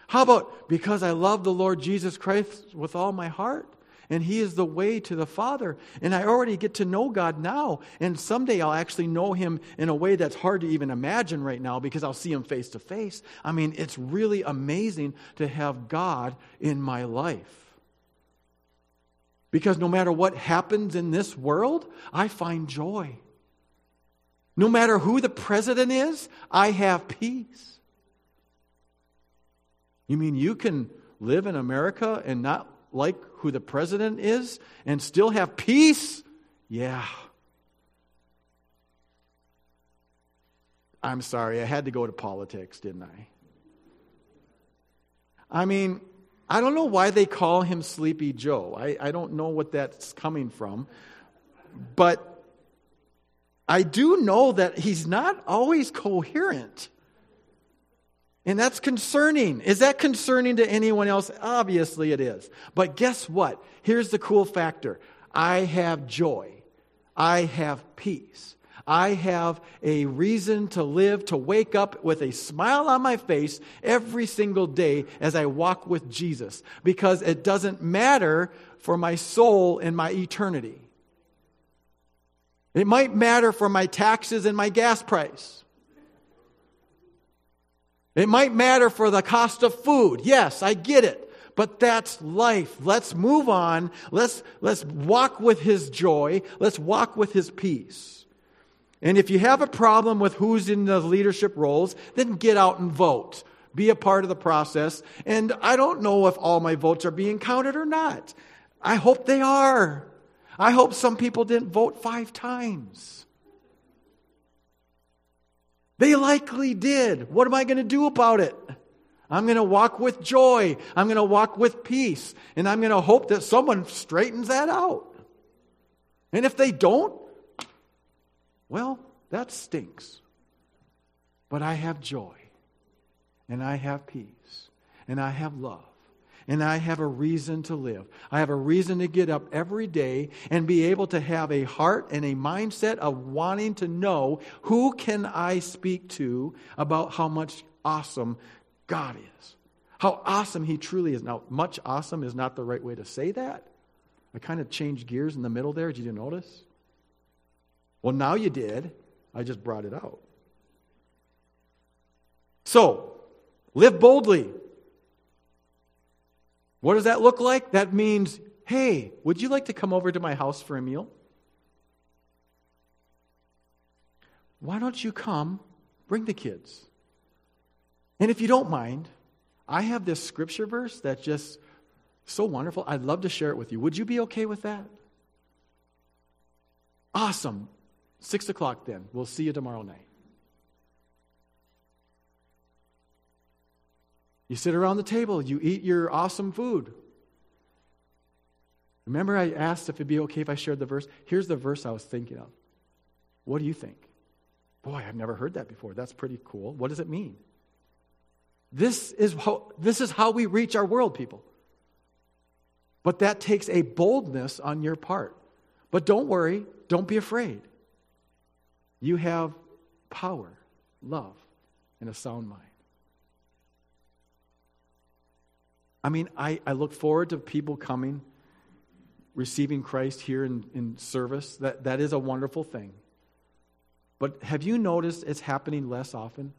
How about because I love the Lord Jesus Christ with all my heart? And He is the way to the Father. And I already get to know God now. And someday I'll actually know Him in a way that's hard to even imagine right now because I'll see Him face to face. I mean, it's really amazing to have God in my life. Because no matter what happens in this world, I find joy. No matter who the president is, I have peace. You mean you can live in America and not like who the president is and still have peace? Yeah. I'm sorry, I had to go to politics, didn't I? I mean, I don't know why they call him Sleepy Joe. I, I don't know what that's coming from. But I do know that he's not always coherent. And that's concerning. Is that concerning to anyone else? Obviously it is. But guess what? Here's the cool factor I have joy, I have peace. I have a reason to live, to wake up with a smile on my face every single day as I walk with Jesus because it doesn't matter for my soul and my eternity. It might matter for my taxes and my gas price. It might matter for the cost of food. Yes, I get it. But that's life. Let's move on. Let's, let's walk with His joy. Let's walk with His peace. And if you have a problem with who's in the leadership roles, then get out and vote. Be a part of the process. And I don't know if all my votes are being counted or not. I hope they are. I hope some people didn't vote five times. They likely did. What am I going to do about it? I'm going to walk with joy. I'm going to walk with peace. And I'm going to hope that someone straightens that out. And if they don't, well, that stinks. But I have joy. And I have peace. And I have love and I have a reason to live. I have a reason to get up every day and be able to have a heart and a mindset of wanting to know who can I speak to about how much awesome God is. How awesome he truly is. Now, much awesome is not the right way to say that. I kind of changed gears in the middle there. Did you notice? Well, now you did. I just brought it out. So, live boldly. What does that look like? That means, hey, would you like to come over to my house for a meal? Why don't you come? Bring the kids. And if you don't mind, I have this scripture verse that's just so wonderful. I'd love to share it with you. Would you be okay with that? Awesome. Six o'clock then. We'll see you tomorrow night. You sit around the table, you eat your awesome food. Remember, I asked if it'd be okay if I shared the verse? Here's the verse I was thinking of. What do you think? Boy, I've never heard that before. That's pretty cool. What does it mean? This is how, this is how we reach our world, people. But that takes a boldness on your part. But don't worry, don't be afraid. You have power, love, and a sound mind. I mean, I, I look forward to people coming, receiving Christ here in, in service. That, that is a wonderful thing. But have you noticed it's happening less often?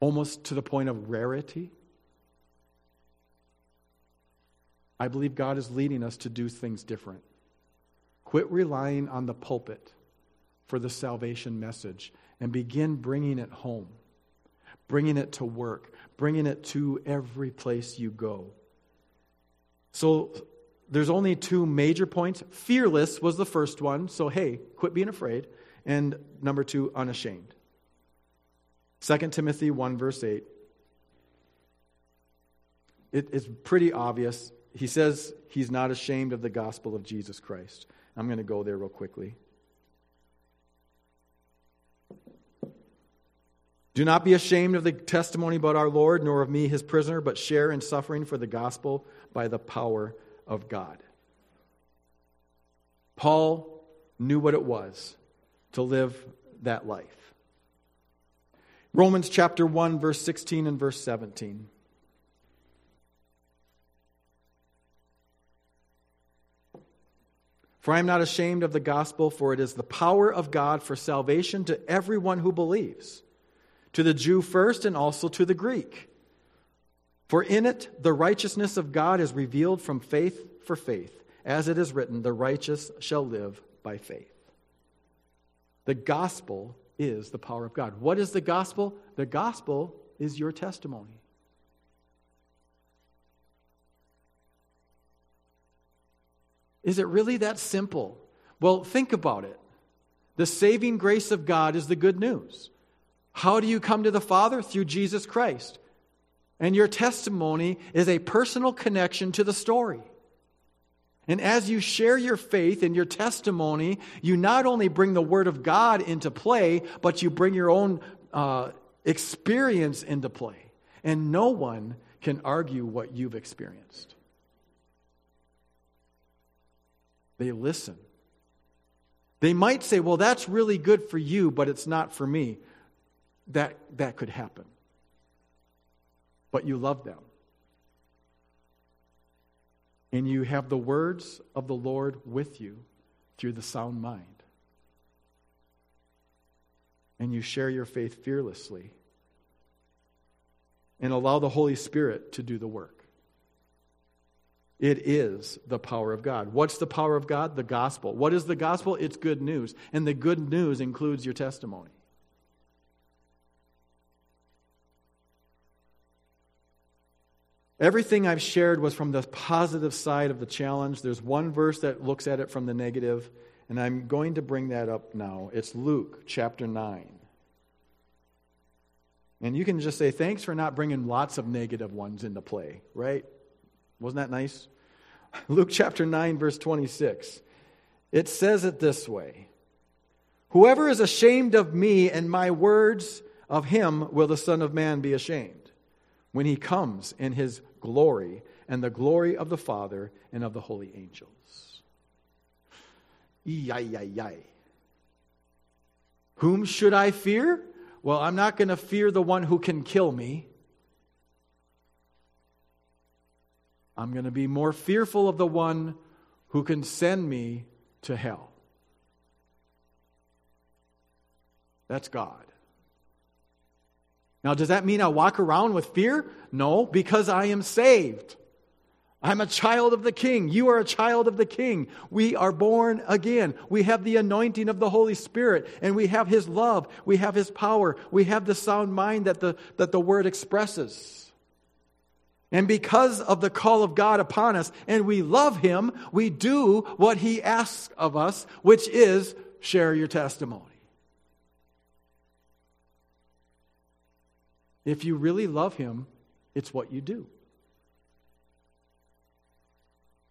Almost to the point of rarity. I believe God is leading us to do things different. Quit relying on the pulpit for the salvation message and begin bringing it home, bringing it to work, bringing it to every place you go. So there's only two major points. Fearless was the first one. So, hey, quit being afraid. And number two, unashamed. 2 Timothy 1, verse 8. It, it's pretty obvious. He says he's not ashamed of the gospel of Jesus Christ. I'm going to go there real quickly. Do not be ashamed of the testimony about our Lord, nor of me, his prisoner, but share in suffering for the gospel by the power of God. Paul knew what it was to live that life. Romans chapter 1, verse 16 and verse 17. For I am not ashamed of the gospel, for it is the power of God for salvation to everyone who believes, to the Jew first and also to the Greek. For in it the righteousness of God is revealed from faith for faith, as it is written, the righteous shall live by faith. The gospel is the power of God. What is the gospel? The gospel is your testimony. Is it really that simple? Well, think about it. The saving grace of God is the good news. How do you come to the Father? Through Jesus Christ. And your testimony is a personal connection to the story. And as you share your faith and your testimony, you not only bring the Word of God into play, but you bring your own uh, experience into play. And no one can argue what you've experienced. They listen. They might say, well, that's really good for you, but it's not for me. That, that could happen. But you love them. And you have the words of the Lord with you through the sound mind. And you share your faith fearlessly. And allow the Holy Spirit to do the work. It is the power of God. What's the power of God? The gospel. What is the gospel? It's good news. And the good news includes your testimony. Everything I've shared was from the positive side of the challenge. There's one verse that looks at it from the negative, and I'm going to bring that up now. It's Luke chapter 9. And you can just say, thanks for not bringing lots of negative ones into play, right? Wasn't that nice? [laughs] Luke chapter 9, verse 26. It says it this way Whoever is ashamed of me and my words, of him will the Son of Man be ashamed when he comes in his glory and the glory of the Father and of the holy angels. Yai, Whom should I fear? Well, I'm not going to fear the one who can kill me. I'm going to be more fearful of the one who can send me to hell. That's God. Now, does that mean I walk around with fear? No, because I am saved. I'm a child of the King. You are a child of the King. We are born again. We have the anointing of the Holy Spirit, and we have His love. We have His power. We have the sound mind that the, that the Word expresses. And because of the call of God upon us, and we love Him, we do what He asks of us, which is share your testimony. If you really love Him, it's what you do.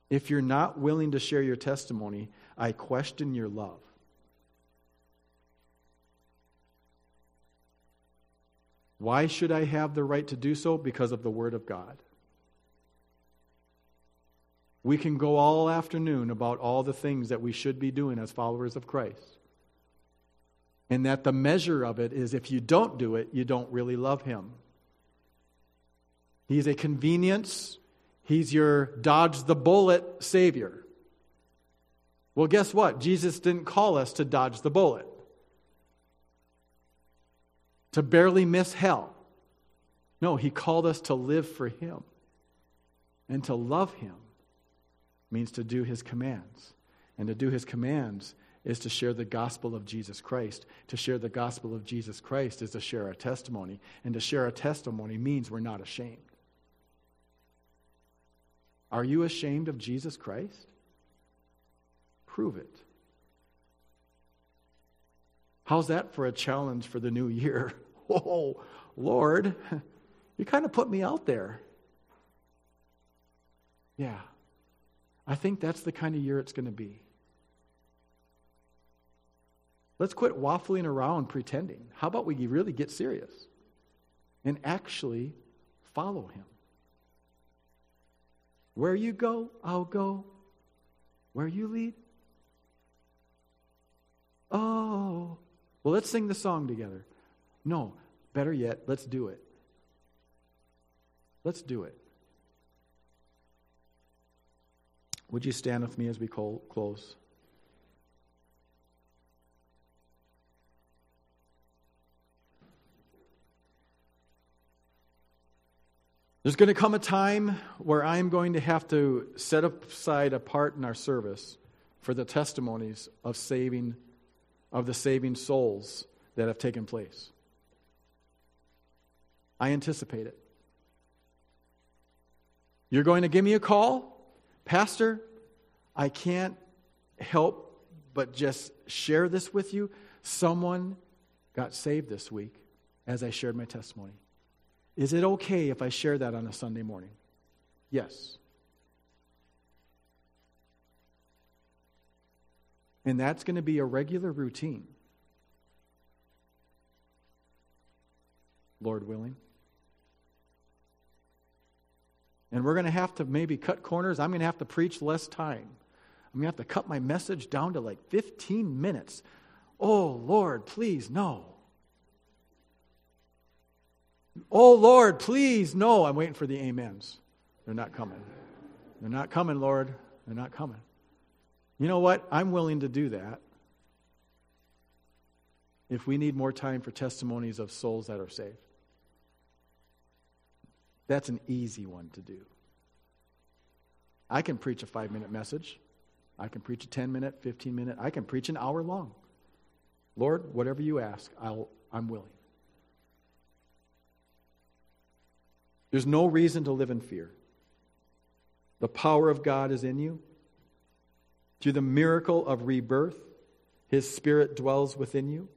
If you're not willing to share your testimony, I question your love. Why should I have the right to do so? Because of the Word of God. We can go all afternoon about all the things that we should be doing as followers of Christ. And that the measure of it is if you don't do it, you don't really love Him. He's a convenience, He's your dodge the bullet Savior. Well, guess what? Jesus didn't call us to dodge the bullet, to barely miss hell. No, He called us to live for Him. And to love Him means to do His commands. And to do His commands is to share the gospel of Jesus Christ. To share the gospel of Jesus Christ is to share a testimony. And to share a testimony means we're not ashamed. Are you ashamed of Jesus Christ? Prove it. How's that for a challenge for the new year? [laughs] Oh, Lord, [laughs] you kind of put me out there. Yeah. I think that's the kind of year it's going to be. Let's quit waffling around pretending. How about we really get serious and actually follow him? Where you go, I'll go. Where you lead? Oh. Well, let's sing the song together. No, better yet, let's do it. Let's do it. Would you stand with me as we close? There's going to come a time where I'm going to have to set aside a part in our service for the testimonies of saving of the saving souls that have taken place. I anticipate it. You're going to give me a call? Pastor, I can't help but just share this with you. Someone got saved this week as I shared my testimony. Is it okay if I share that on a Sunday morning? Yes. And that's going to be a regular routine. Lord willing. And we're going to have to maybe cut corners. I'm going to have to preach less time. I'm going to have to cut my message down to like 15 minutes. Oh, Lord, please, no. Oh, Lord, please, no. I'm waiting for the amens. They're not coming. They're not coming, Lord. They're not coming. You know what? I'm willing to do that if we need more time for testimonies of souls that are saved. That's an easy one to do. I can preach a five minute message. I can preach a 10 minute, 15 minute. I can preach an hour long. Lord, whatever you ask, I'll, I'm willing. There's no reason to live in fear. The power of God is in you. Through the miracle of rebirth, His Spirit dwells within you.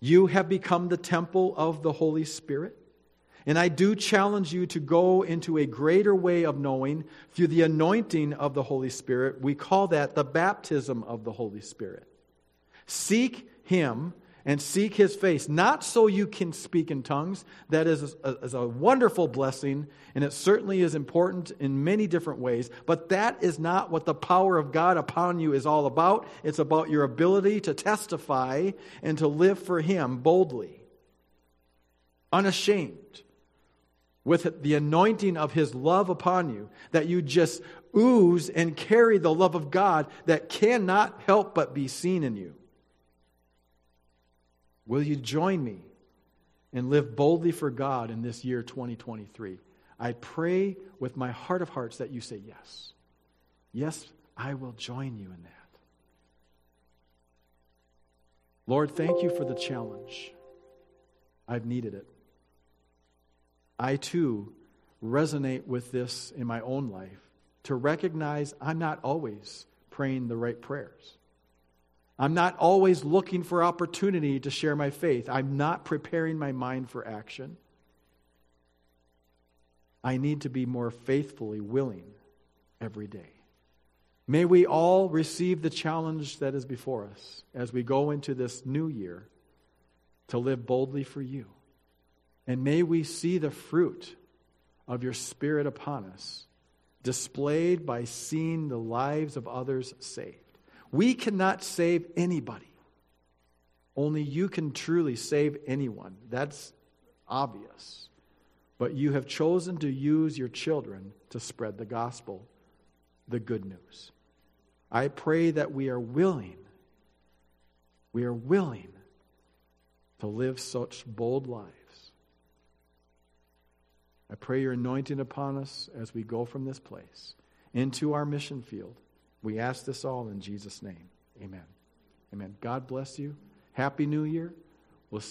You have become the temple of the Holy Spirit. And I do challenge you to go into a greater way of knowing through the anointing of the Holy Spirit. We call that the baptism of the Holy Spirit. Seek Him and seek his face, not so you can speak in tongues. That is a, is a wonderful blessing, and it certainly is important in many different ways, but that is not what the power of God upon you is all about. It's about your ability to testify and to live for him boldly, unashamed, with the anointing of his love upon you, that you just ooze and carry the love of God that cannot help but be seen in you. Will you join me and live boldly for God in this year 2023? I pray with my heart of hearts that you say yes. Yes, I will join you in that. Lord, thank you for the challenge. I've needed it. I too resonate with this in my own life to recognize I'm not always praying the right prayers. I'm not always looking for opportunity to share my faith. I'm not preparing my mind for action. I need to be more faithfully willing every day. May we all receive the challenge that is before us as we go into this new year to live boldly for you. And may we see the fruit of your Spirit upon us, displayed by seeing the lives of others saved. We cannot save anybody. Only you can truly save anyone. That's obvious. But you have chosen to use your children to spread the gospel, the good news. I pray that we are willing, we are willing to live such bold lives. I pray your anointing upon us as we go from this place into our mission field. We ask this all in Jesus' name. Amen. Amen. God bless you. Happy New Year.